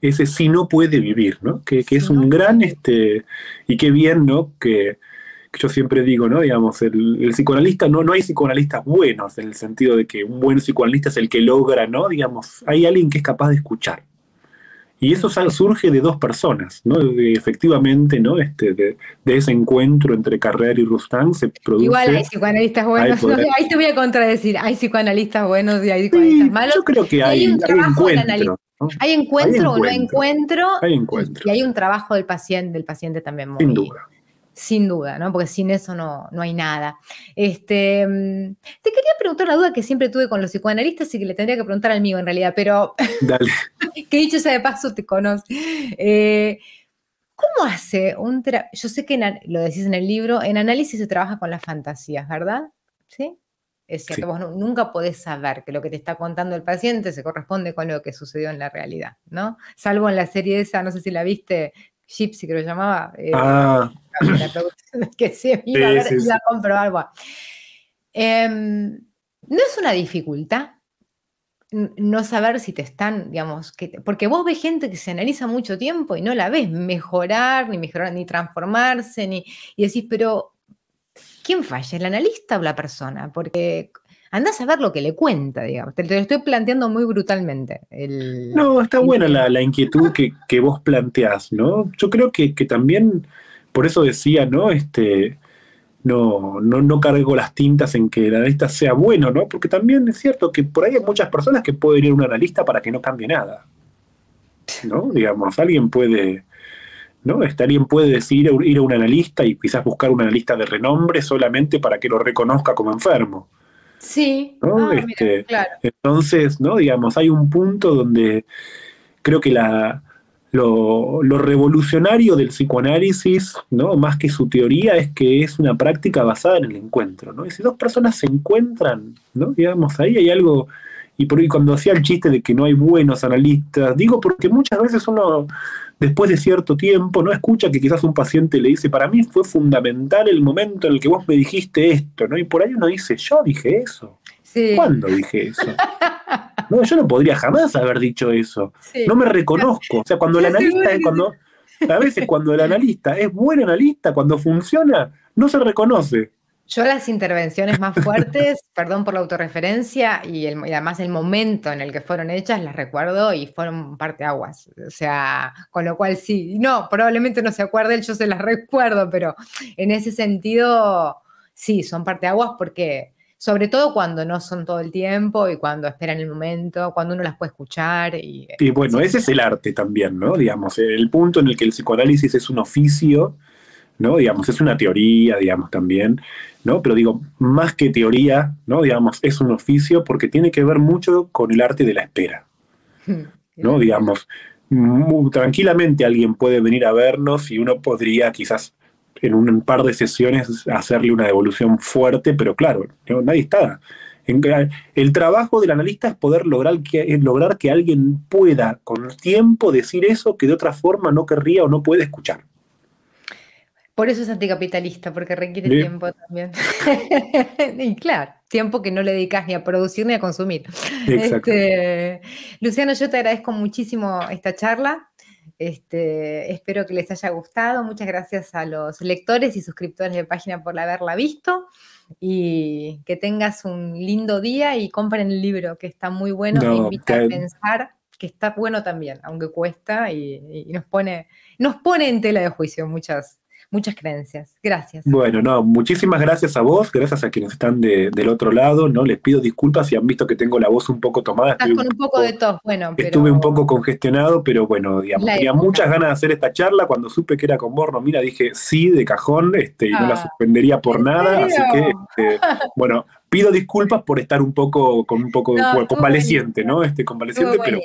ese sí no puede vivir, ¿no? Que, es un gran, este, y qué bien, ¿no? Que, yo siempre digo, ¿no? Digamos, el, psicoanalista, no, no hay psicoanalistas buenos, en el sentido de que un buen psicoanalista es el que logra, ¿no? Digamos, hay alguien que es capaz de escuchar. Y eso surge de dos personas, ¿no? efectivamente, ¿no? Este, de, ese encuentro entre Carrera y Rustán se produce. Igual hay psicoanalistas buenos. ahí te voy a contradecir. Hay psicoanalistas buenos y hay psicoanalistas malos. Yo creo que hay, hay, encuentro. ¿Hay encuentro o no encuentro? Hay encuentro. Y hay un trabajo del paciente, del paciente también muy, Sin duda sin duda, ¿no? Porque sin eso no, no hay nada. Este, mm, te quería preguntar una duda que siempre tuve con los psicoanalistas y que le tendría que preguntar al mío en realidad, pero Dale. que dicho sea de paso te conozco. Eh, ¿Cómo hace un? Yo sé que lo decís en el libro, en análisis se trabaja con las fantasías, ¿verdad? ¿Sí? Es cierto, vos nunca podés saber que lo que te está contando el paciente se corresponde con lo que sucedió en la realidad, ¿no? Salvo en la serie esa, no sé si la viste, Gypsy que lo llamaba. Eh, ah. que se iba, a, comprobar. Em, no es una dificultad no saber si te están, digamos, que porque vos ves gente que se analiza mucho tiempo y no la ves mejorar, ni mejorar, ni transformarse, ni, y decís, pero ¿quién falla? ¿El analista o la persona? Porque andás a ver lo que le cuenta, digamos. Te, lo estoy planteando muy brutalmente. no, está buena la, inquietud que, vos planteás, ¿no? Yo creo que, también, por eso decía, ¿no? Este, no, no, no cargo las tintas en que el analista sea bueno, ¿no? Porque también es cierto que por ahí hay muchas personas que pueden ir a un analista para que no cambie nada. ¿No? Digamos, alguien puede. ¿no? Este, alguien puede decir ir a un analista y quizás buscar un analista de renombre solamente para que lo reconozca como enfermo. Sí. Ah, este, entonces, ¿no? Digamos, hay un punto donde creo que la, lo, revolucionario del psicoanálisis, ¿no? Más que su teoría, es que es una práctica basada en el encuentro, ¿no? Y si dos personas se encuentran, ¿no? Digamos, ahí hay algo. Y por ahí cuando hacía el chiste de que no hay buenos analistas, digo porque muchas veces uno después de cierto tiempo, no escucha que quizás un paciente le dice, para mí fue fundamental el momento en el que vos me dijiste esto, ¿no? Y por ahí uno dice, yo dije eso. ¿Cuándo dije eso? No, yo no podría jamás haber dicho eso. No me reconozco. O sea, cuando el analista es cuando. A veces cuando el analista es buen analista, cuando funciona, no se reconoce. Yo las intervenciones más fuertes, perdón por la autorreferencia, y, además el momento en el que fueron hechas, las recuerdo y fueron parte aguas. O sea, con lo cual sí, no, probablemente no se acuerde yo se las recuerdo, pero en ese sentido, sí, son parte aguas porque sobre todo cuando no son todo el tiempo y cuando esperan el momento, cuando uno las puede escuchar. Y, y bueno, ese es el arte también, ¿no? Digamos, el punto en el que el psicoanálisis es un oficio, ¿no? Digamos, es una teoría, digamos, también, ¿no? Pero digo, más que teoría, ¿no? Digamos, es un oficio porque tiene que ver mucho con el arte de la espera, ¿no? Digamos, tranquilamente alguien puede venir a vernos y uno podría quizás en un par de sesiones hacerle una devolución fuerte, pero claro, nadie está. El trabajo del analista es poder lograr que, lograr que alguien pueda con tiempo decir eso que de otra forma no querría o no puede escuchar. Por eso es anticapitalista, porque requiere tiempo también. y claro, tiempo que no le dedicas ni a producir ni a consumir. Este, Luciano, yo te agradezco muchísimo esta charla. Este, espero que les haya gustado. Muchas gracias a los lectores y suscriptores de página por haberla visto. Y que tengas un lindo día y compren el libro, que está muy bueno. Me invita a pensar que está bueno también, aunque cuesta y, y, nos, pone, nos pone en tela de juicio muchas, muchas creencias. Gracias. Bueno, no, muchísimas gracias a vos, gracias a quienes están del otro lado, ¿no? Les pido disculpas si han visto que tengo la voz un poco tomada. Estás con un poco, de tos, bueno. Estuve un poco congestionado, pero bueno, digamos, tenía muchas ganas de hacer esta charla. Cuando supe que era con Borno, mira, dije sí de cajón, este, y no la ah. suspendería por nada, así que, este, bueno, pido disculpas por estar un poco con un poco convaleciente, ¿no? Este convaleciente, pero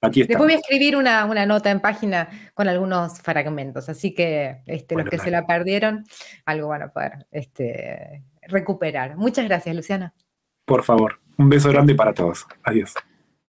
aquí está. Después voy a escribir una, nota en página con algunos fragmentos, así que este, los que se la perdieron, algo van a poder este, recuperar. Muchas gracias, Luciana. Por favor, un beso grande para todos. Adiós.